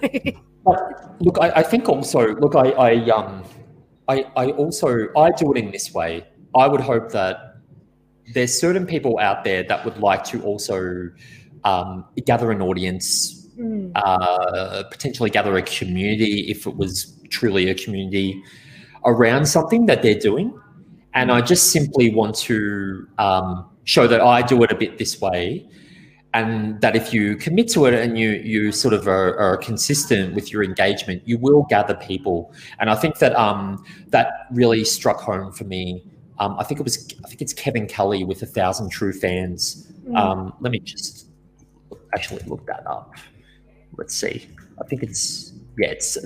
look, I, I think also look, I, I um, I, I also I do it in this way. I would hope that there's certain people out there that would like to also um, gather an audience, Mm. uh, potentially gather a community if it was truly a community around something that they're doing. And I just simply want to um, show that I do it a bit this way and that if you commit to it and you you sort of are, are consistent with your engagement, you will gather people. And I think that um, that really struck home for me. Um, I think it was I think it's Kevin Kelly with a thousand true fans. Mm. Um, let me just actually look that up. Let's see. I think it's yeah, it's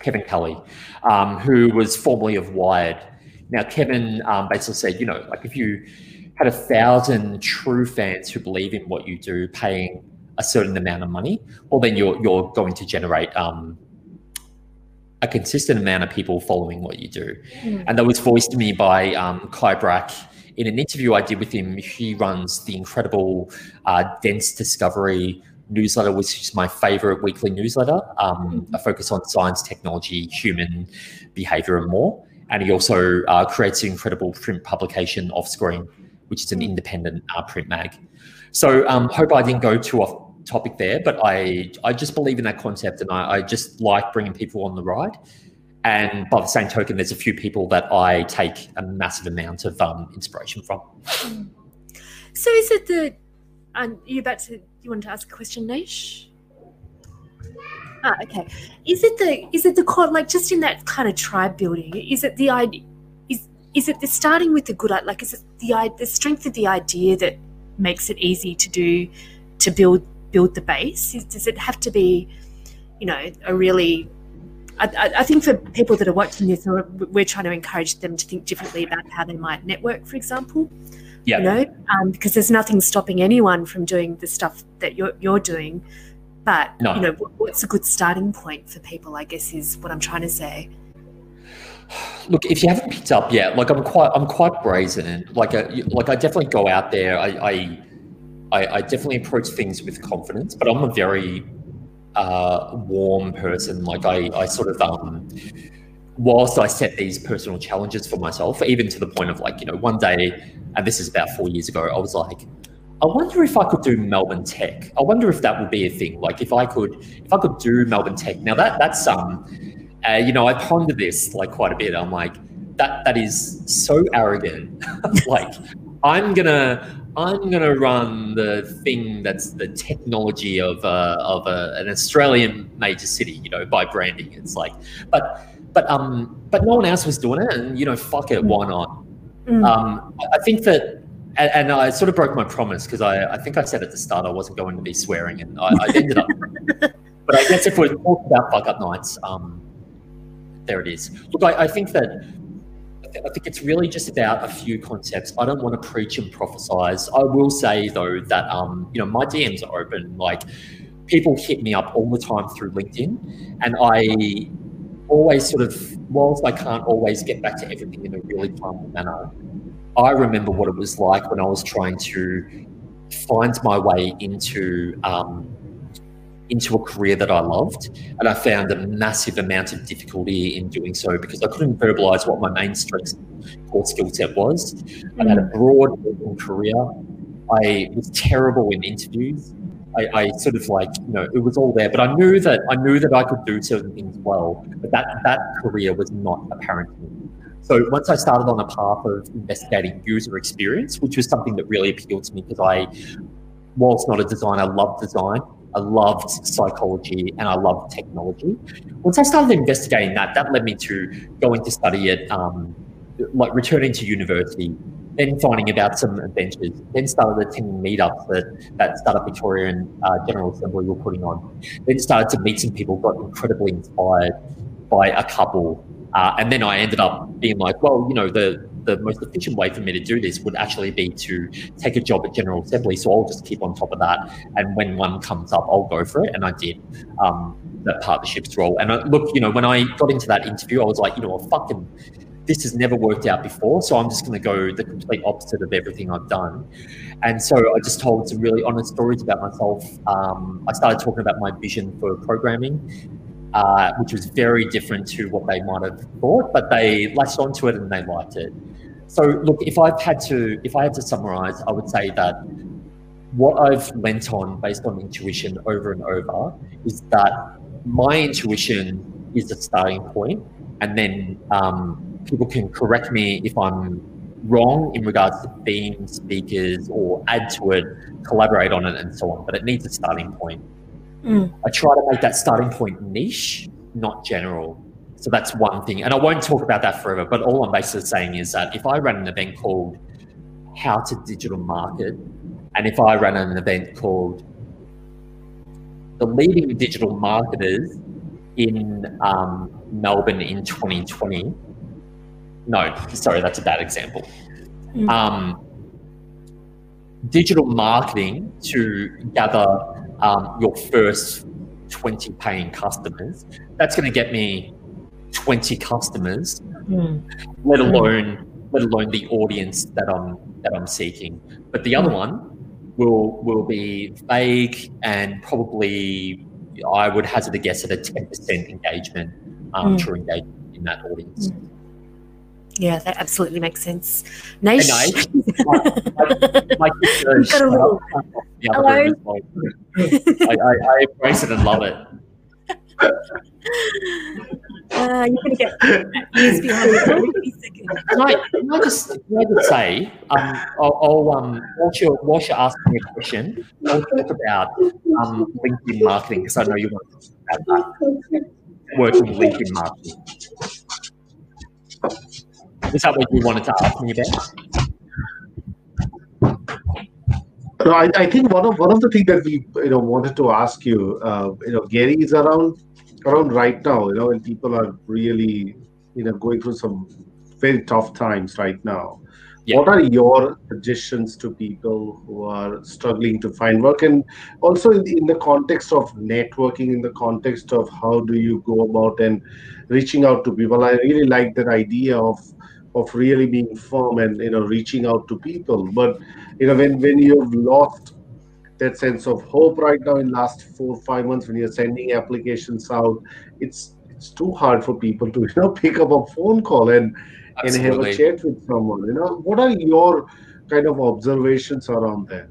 Kevin Kelly, um, who was formerly of Wired. Now Kevin um, basically said, you know, like if you had a thousand true fans who believe in what you do, paying a certain amount of money, well, then you're you're going to generate um, a consistent amount of people following what you do. Mm. And that was voiced to me by um, Kai Brach in an interview I did with him. He runs the incredible uh, Dense Discovery newsletter, which is my favorite weekly newsletter. Um, I focus on science, technology, human behavior, and more. And he also uh, creates an incredible print publication, Offscreen, which is an independent uh, print mag. So, um, hope I didn't go too off topic there, but I I just believe in that concept, and I, I just like bringing people on the ride. And by the same token, there's a few people that I take a massive amount of um, inspiration from. So is it the? Um, you about to? You wanted to ask a question, Nish? Ah, okay. Is it the? Is it the core? Like just in that kind of tribe building? Is it the idea? Is is it the starting with the good? Like is it the the strength of the idea that makes it easy to do to build build the base? Is, Does it have to be, you know, a really I, I, think for people that are watching this, we're trying to encourage them to think differently about how they might network, for example. Yeah. You know, um, because there's nothing stopping anyone from doing the stuff that you're you're doing. But no. you know, what's a good starting point for people? I guess is what I'm trying to say. <sighs> Look, if you haven't picked up yet, like I'm quite, I'm quite brazen. Like, a, like I definitely go out there. I, I, I, I definitely approach things with confidence, but I'm a very uh, warm person. Like I, I sort of, um, whilst I set these personal challenges for myself, even to the point of like, you know, one day, and this is about four years ago, I was like, I wonder if I could do Melbourne Tech. I wonder if that would be a thing. Like if I could, if I could do Melbourne Tech. Now that that's um, uh, you know, I ponder this like quite a bit. I'm like, that that is so arrogant. <laughs> like I'm gonna I'm gonna run the thing that's the technology of uh, of a, an Australian major city. You know, by branding. It's like, but but um, but no one else was doing it, and you know, fuck it, why not? Mm. Um, I think that and, and, I sort of broke my promise because I, I think I said at the start I wasn't going to be swearing, and I, I ended up. <laughs> but I guess if we're talking about fuck up nights, um, there it is. Look, I, I think that I think it's really just about a few concepts. I don't want to preach and prophesize. I will say though that um, you know my DMs are open. Like people hit me up all the time through LinkedIn, and I always sort of, whilst I can't always get back to everything in a really timely manner, I remember what it was like when I was trying to find my way into um, into a career that I loved. And I found a massive amount of difficulty in doing so because I couldn't verbalize what my main strengths core skill set was. Mm. I had a mm. broad career. I was terrible in interviews. I, I, sort of like, you know, it was all there, but I knew that I knew that I could do certain things well, but that that career was not apparent to me. So once I started on a path of investigating user experience, which was something that really appealed to me because I, whilst not a designer, loved design. I loved psychology and I loved technology. Once I started investigating that, that led me to going to study at, um, like returning to university, then finding about some adventures, then started attending meetups that, that Startup Victoria and uh, General Assembly were putting on. Then started to meet some people, got incredibly inspired by a couple. Uh, and then I ended up being like, well, you know, the the most efficient way for me to do this would actually be to take a job at General Assembly. So I'll just keep on top of that. And when one comes up, I'll go for it. And I did um, that partnerships role. And I, look, you know, when I got into that interview, I was like, you know, fucking, this has never worked out before. So I'm just going to go the complete opposite of everything I've done. And so I just told some really honest stories about myself. Um, I started talking about my vision for programming uh, which was very different to what they might have thought, but they latched onto it and they liked it. So, look, if I've had to, if I had to summarize, I would say that what I've lent on based on intuition over and over is that my intuition is the starting point, and then um, people can correct me if I'm wrong in regards to themes, speakers, or add to it, collaborate on it, and so on. But it needs a starting point. Mm. I try to make that starting point niche, not general. So that's one thing. And I won't talk about that forever, but all I'm basically saying is that if I ran an event called How to Digital Market, and if I ran an event called The Leading Digital Marketers in um, Melbourne in 2020, no, sorry, that's a bad example. Mm. Um, digital marketing to gather um, your first 20 paying customers, that's going to get me 20 customers, mm. let alone let alone the audience that I'm that I'm seeking. But the other one will will be vague and probably I would hazard a guess at a 10% engagement, um, mm. true engagement in that audience. Mm. Yeah, that absolutely makes sense. Nice. Hey, <laughs> like, like, got a little. Hello. I, I, I embrace it and love it. <laughs> Uh, you're going to get years behind me. Can I, can I just, can I just say, um, I'll, I'll um, whilst you're, whilst you're asking me a question, I'll talk about um, LinkedIn marketing because I know you want to talk about that. Working LinkedIn marketing. Is that what you wanted to ask me about? no, I, I think one of one of the things that we you know wanted to ask you, uh, you know, Garry is around around right now, you know, and people are really you know going through some very tough times right now. Yeah. What are your suggestions to people who are struggling to find work, and also in the, in the context of networking, in the context of how do you go about and reaching out to people? I really like that idea of of really being firm and you know reaching out to people. But you know when when you've lost that sense of hope right now in last four five months when you're sending applications out, it's it's too hard for people to <laughs> you know pick up a phone call and Absolutely. and have a chat with someone. You know, what are your kind of observations around that?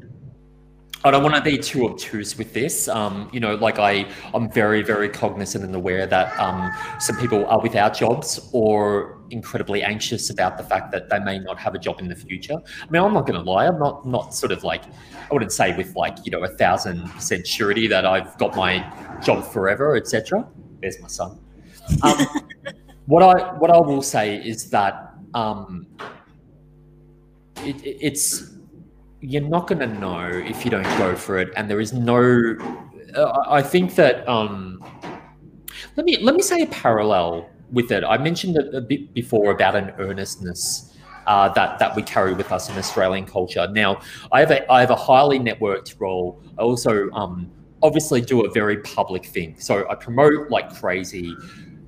I don't want to be too obtuse with this. Um, you know, like I, I'm very, very cognizant and aware that um, some people are without jobs or incredibly anxious about the fact that they may not have a job in the future. I mean, I'm not going to lie. I'm not, not sort of like, I wouldn't say with like, you know, a thousand percent surety that I've got my job forever, etc. There's my son. Um, <laughs> what I what I will say is that um, it, it's you're not going to know if you don't go for it, and there is no. Uh, I think that um, let me let me say a parallel with it. I mentioned a, a bit before about an earnestness uh, that that we carry with us in Australian culture. Now, I have a I have a highly networked role. I also um, obviously do a very public thing, so I promote like crazy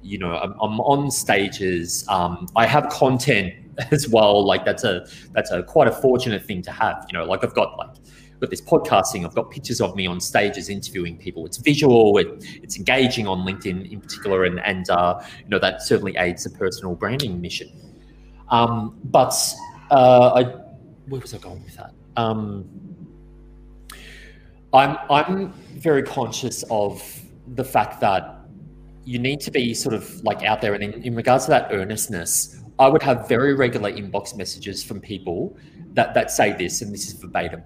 you know I'm, I'm on stages um, i have content <laughs> as well like that's a that's a quite a fortunate thing to have you know like i've got like got this podcasting i've got pictures of me on stages interviewing people it's visual it, it's engaging on linkedin in particular and and uh, you know that certainly aids the personal branding mission um, but uh, i where was i going with that um, i'm i'm very conscious of the fact that you need to be sort of like out there. And in, in regards to that earnestness, I would have very regular inbox messages from people that, that say this, and this is verbatim.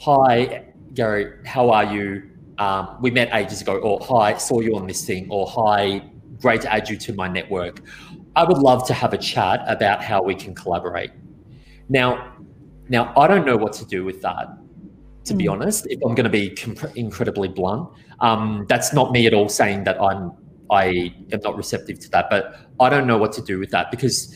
Hi, Garry, how are you? Um, we met ages ago, or hi, saw you on this thing, or hi, great to add you to my network. I would love to have a chat about how we can collaborate. Now, now I don't know what to do with that. To mm. be honest, if I'm going to be comp- incredibly blunt, um, that's not me at all saying that I'm I am not receptive to that. But I don't know what to do with that because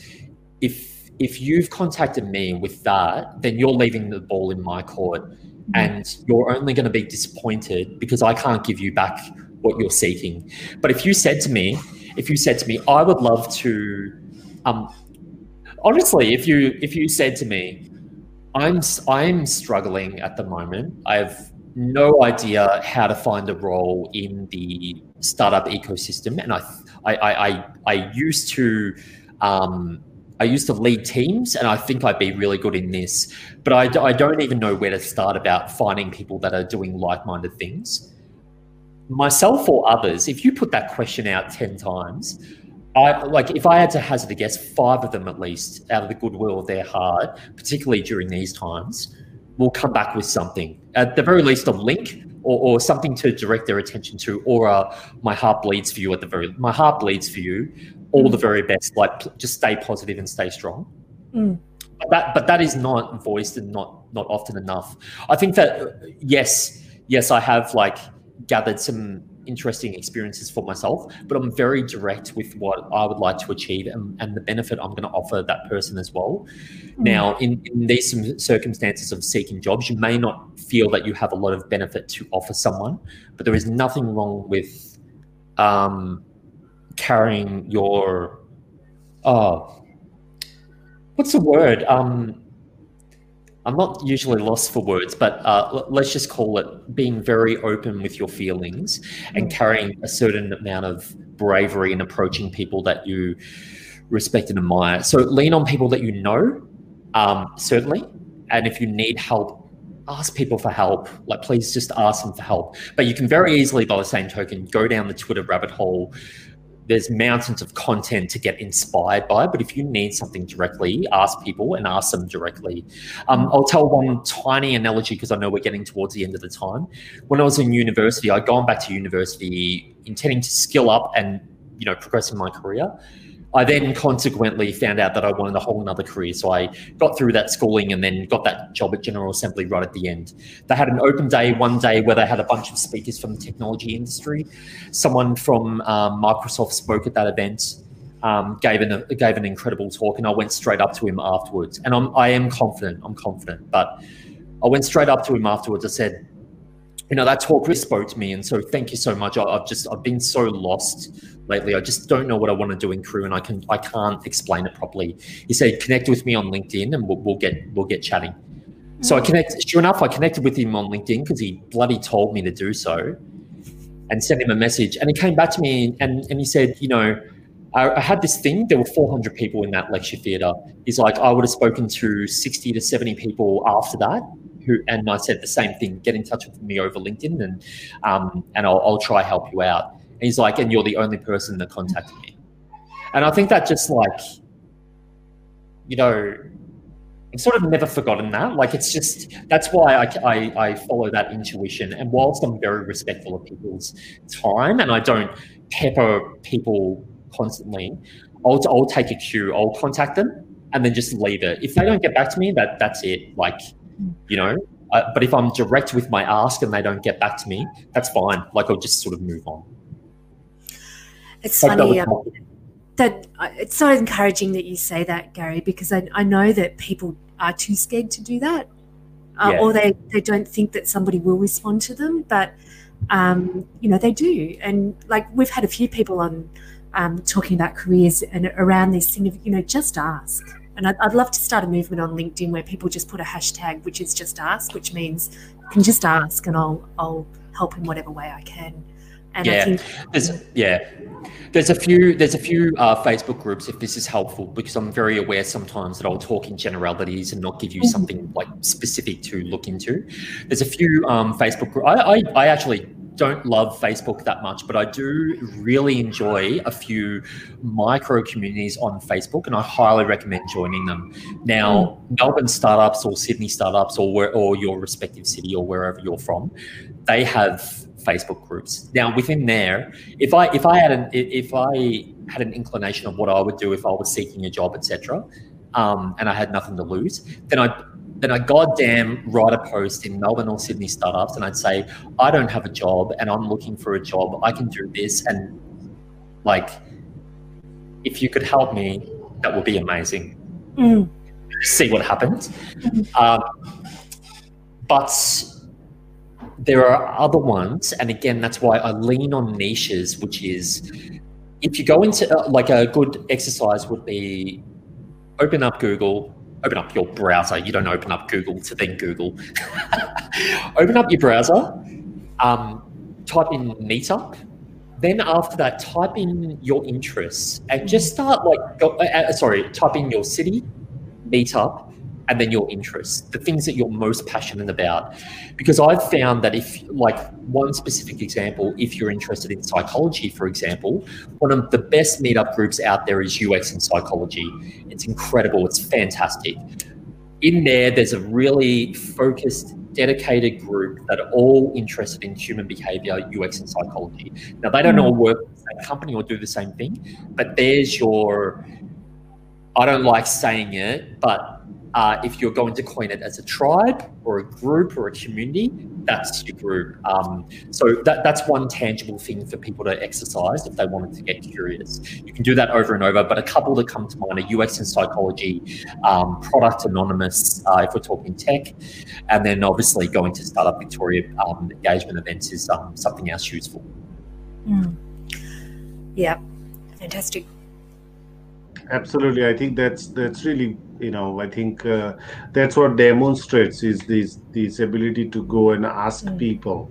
if if you've contacted me with that, then you're leaving the ball in my court, and you're only going to be disappointed because I can't give you back what you're seeking. But if you said to me, if you said to me, I would love to, um, honestly, if you if you said to me, I'm I'm struggling at the moment. I've no idea how to find a role in the startup ecosystem, and I I I, I used to. Um, I used to lead teams, and I think I'd be really good in this. But I, I don't even know where to start about finding people that are doing like minded things. Myself or others, if you put that question out 10 times, I like if I had to hazard a guess, five of them at least, out of the goodwill of their heart, particularly during these times, will come back with something. At the very least, a link or, or something to direct their attention to, or uh, my heart bleeds for you at the very. My heart bleeds for you. All mm. the very best. Like just stay positive and stay strong. Mm. But that, but that is not voiced and not not often enough. I think that yes, yes, I have like gathered some interesting experiences for myself, but I'm very direct with what I would like to achieve and, and the benefit I'm going to offer that person as well. Mm. Now, in, in these circumstances of seeking jobs, you may not feel that you have a lot of benefit to offer someone, but there is nothing wrong with um, carrying your, oh, what's the word? Um, I'm not usually lost for words, but uh, let's just call it being very open with your feelings and mm. carrying a certain amount of bravery in approaching people that you respect and admire. So lean on people that you know, um, certainly. And if you need help, ask people for help. Like, please just ask them for help. But you can very easily, by the same token, go down the Twitter rabbit hole there's mountains of content to get inspired by. But if you need something directly, ask people and ask them directly. Um, I'll tell one tiny analogy because I know we're getting towards the end of the time. When I was in university, I'd gone back to university intending to skill up and you know progress in my career. I then consequently found out that I wanted a whole another career. So I got through that schooling and then got that job at General Assembly right at the end. They had an open day one day where they had a bunch of speakers from the technology industry. Someone from um, Microsoft spoke at that event, um, gave an gave an incredible talk, and I went straight up to him afterwards. And I'm I am confident. I'm confident, but I went straight up to him afterwards. I said, you know, that talk really spoke to me, and so thank you so much. I, I've just I've been so lost lately. I just don't know what I want to do in crew, and I can I can't explain it properly. He said, "Connect with me on LinkedIn, and we'll, we'll get we'll get chatting." So I mm. connected. Sure enough, I connected with him on LinkedIn because he bloody told me to do so, and sent him a message. And he came back to me and and he said, "You know." I, I had this thing. There were 400 people in that lecture theatre. He's like, I would have spoken to 60 to 70 people after that who, and I said the same thing. Get in touch with me over LinkedIn, and um, and I'll, I'll try help you out. And he's like, and you're the only person that contacted me. And I think that just like, you know, I've sort of never forgotten that. Like, it's just that's why I, I, I, follow that intuition. And whilst I'm very respectful of people's time and I don't pepper people constantly, I'll, I'll take a cue, I'll contact them and then just leave it. If they don't get back to me, that that's it. Like, you know, uh, but if I'm direct with my ask and they don't get back to me, that's fine. Like, I'll just sort of move on. It's funny um, that uh, it's so encouraging that you say that, Garry, because I, I know that people are too scared to do that, uh, yeah. or they, they don't think that somebody will respond to them. But um, you know they do, and like we've had a few people on um, talking about careers and around this thing of you know just ask. And I'd, I'd love to start a movement on LinkedIn where people just put a hashtag, which is just ask, which means you can just ask, and I'll I'll help in whatever way I can. And yeah, think, there's yeah, there's a few there's a few uh, Facebook groups if this is helpful because I'm very aware sometimes that I'll talk in generalities and not give you mm-hmm. something like specific to look into. There's a few um, Facebook groups. I, I I actually don't love Facebook that much, but I do really enjoy a few micro communities on Facebook, and I highly recommend joining them. Now, mm. Melbourne startups or Sydney startups or where, or your respective city or wherever you're from, they have Facebook groups. Now, within there, if I if I had an if I had an inclination of what I would do if I was seeking a job, etc., um, and I had nothing to lose, then I then I goddamn write a post in Melbourne or Sydney startups and I'd say, I don't have a job and I'm looking for a job. I can do this. And like, if you could help me, that would be amazing. Mm. See what happens. Mm. Um, but there are other ones. And again, that's why I lean on niches, which is if you go into uh, like a good exercise would be open up Google, open up your browser. You don't open up Google to then Google. <laughs> open up your browser, um, type in Meetup. Then after that, type in your interests and just start like, go, uh, uh sorry, type in your city, Meetup, and then your interests, the things that you're most passionate about. Because I've found that if, like, one specific example, if you're interested in psychology, for example, one of the best meetup groups out there is UX and psychology. It's incredible, it's fantastic. In there, there's a really focused, dedicated group that are all interested in human behavior, UX, and psychology. Now, they don't hmm. all work for the same company or do the same thing, but there's your, I don't like saying it, but uh, if you're going to coin it as a tribe or a group or a community, that's your group. Um, so that, that's one tangible thing for people to exercise if they wanted to get curious. You can do that over and over, but a couple that come to mind are UX and psychology, um, product anonymous, uh, if we're talking tech, and then obviously going to Startup Victoria um, engagement events is um, something else useful. Mm. Yeah, fantastic. Absolutely, I think that's that's really you know i think uh, that's what demonstrates is this this ability to go and ask mm. people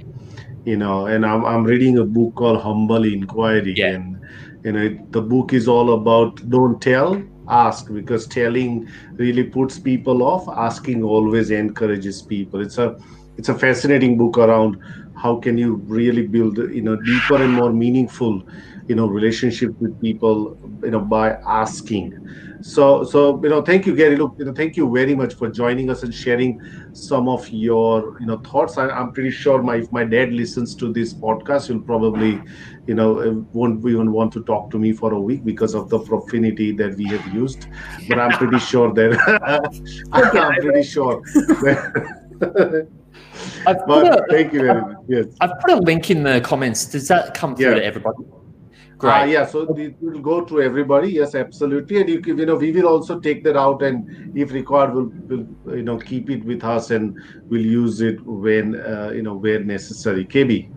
you know and I'm, I'm reading a book called humble inquiry yeah. and you know the book is all about don't tell ask because telling really puts people off asking always encourages people it's a it's a fascinating book around how can you really build you know deeper and more meaningful you know relationship with people you know by asking so so you know thank you garry look you know thank you very much for joining us and sharing some of your you know thoughts I, am pretty sure my if my dad listens to this podcast he'll probably you know eh, won't even want to talk to me for a week because of the profanity that we have used but i'm pretty sure that <laughs> i'm pretty sure <laughs> I've put a, thank you very much. Yes. I've put a link in the comments. Does that come through yeah. to everybody? Great. Uh, yeah, so it will go to everybody. Yes, absolutely. And you, you know, we will also take that out, and if required, we'll, we'll you know keep it with us, and we'll use it when uh, you know where necessary. KB.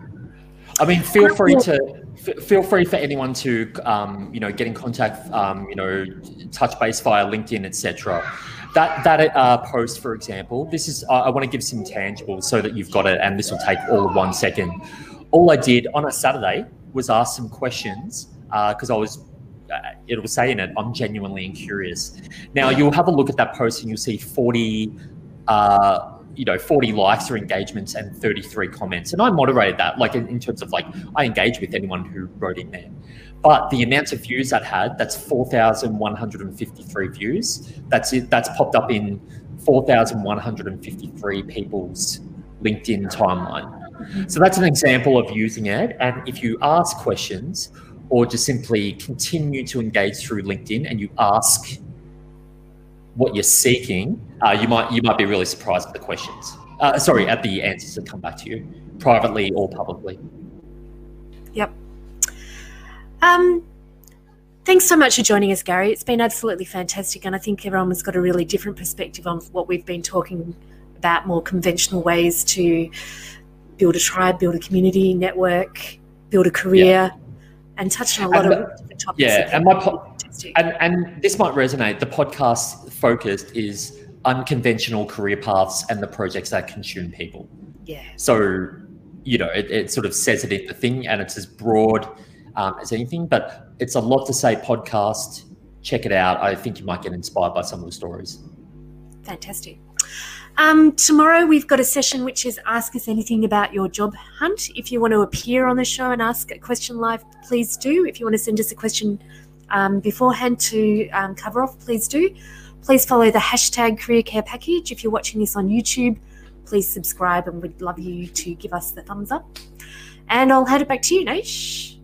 I mean, feel free to feel free for anyone to um, you know get in contact, um, you know, touch base via LinkedIn, etc. That that uh, post, for example, this is uh, I want to give some tangibles so that you've got it, and this will take all of one second. All I did on a Saturday was ask some questions because uh, I was uh, it was saying it i'm genuinely curious. Now you'll have a look at that post and you'll see 40 uh, you know 40 likes or engagements and 33 comments. And i moderated that like in, in, terms of like i engage with anyone who wrote in there. But the amount of views that had that's 4153 views. That's it that's popped up in 4153 people's linkedin timeline so that's an example of using it. And if you ask questions or just simply continue to engage through LinkedIn and you ask what you're seeking, uh, you might you might be really surprised at the questions. Uh, sorry, at the answers that come back to you, privately or publicly. Yep. Um, thanks so much for joining us, Garry. It's been absolutely fantastic, and I think everyone has got a really different perspective on what we've been talking about, more conventional ways to build a tribe, build a community, network, build a career, yeah. and touch on a lot and of different topics. Yeah, and my po- and, and this might resonate. The podcast focus is unconventional career paths and the projects that consume people. Yeah. So, you know, it, it sort of says it in the thing, and it's as broad um, as anything. But it's a lot to say. Podcast, check it out. I think you might get inspired by some of the stories. Fantastic. Um, tomorrow we've got a session which is Ask Us Anything About Your Job Hunt. If you want to appear on the show and ask a question live, please do. If you want to send us a question um, beforehand to um, cover off, please do. Please follow the hashtag Career Care Package. If you're watching this on YouTube, please subscribe and we'd love you to give us the thumbs up. And I'll hand it back to you, Naish.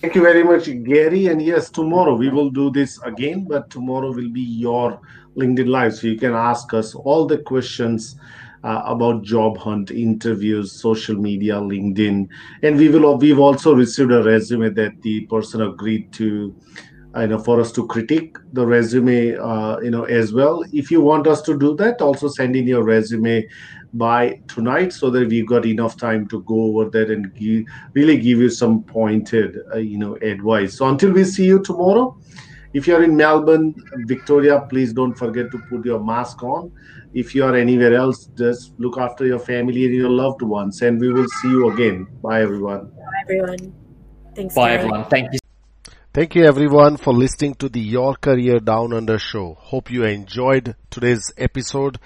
Thank you very much, Garry. And yes, tomorrow we will do this again, but tomorrow will be your LinkedIn Live. So you can ask us all the questions uh, about job hunt, interviews, social media, LinkedIn, and we will. We've also received a resume that the person agreed to, uh, you know, for us to critique the resume, uh, you know, as well. If you want us to do that, also send in your resume by tonight so that we've got enough time to go over that and give, really give you some pointed, uh, you know, advice. So until we see you tomorrow if you're in Melbourne, Victoria, please don't forget to put your mask on. If you are anywhere else, just look after your family and your loved ones. And we will see you again. Bye, everyone. Bye, everyone. Thanks. Bye, everyone. Thank you. Thank you, everyone, for listening to the Your Career Down Under show. Hope you enjoyed today's episode.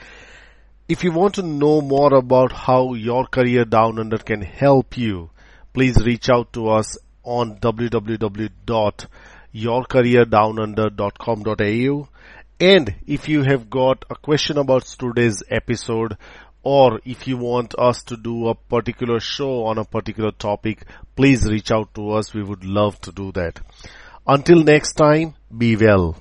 If you want to know more about how Your Career Down Under can help you, please reach out to us on www yourcareerdownunder.com.au. And if you have got a question about today's episode, or if you want us to do a particular show on a particular topic, please reach out to us. We would love to do that. Until next time, be well.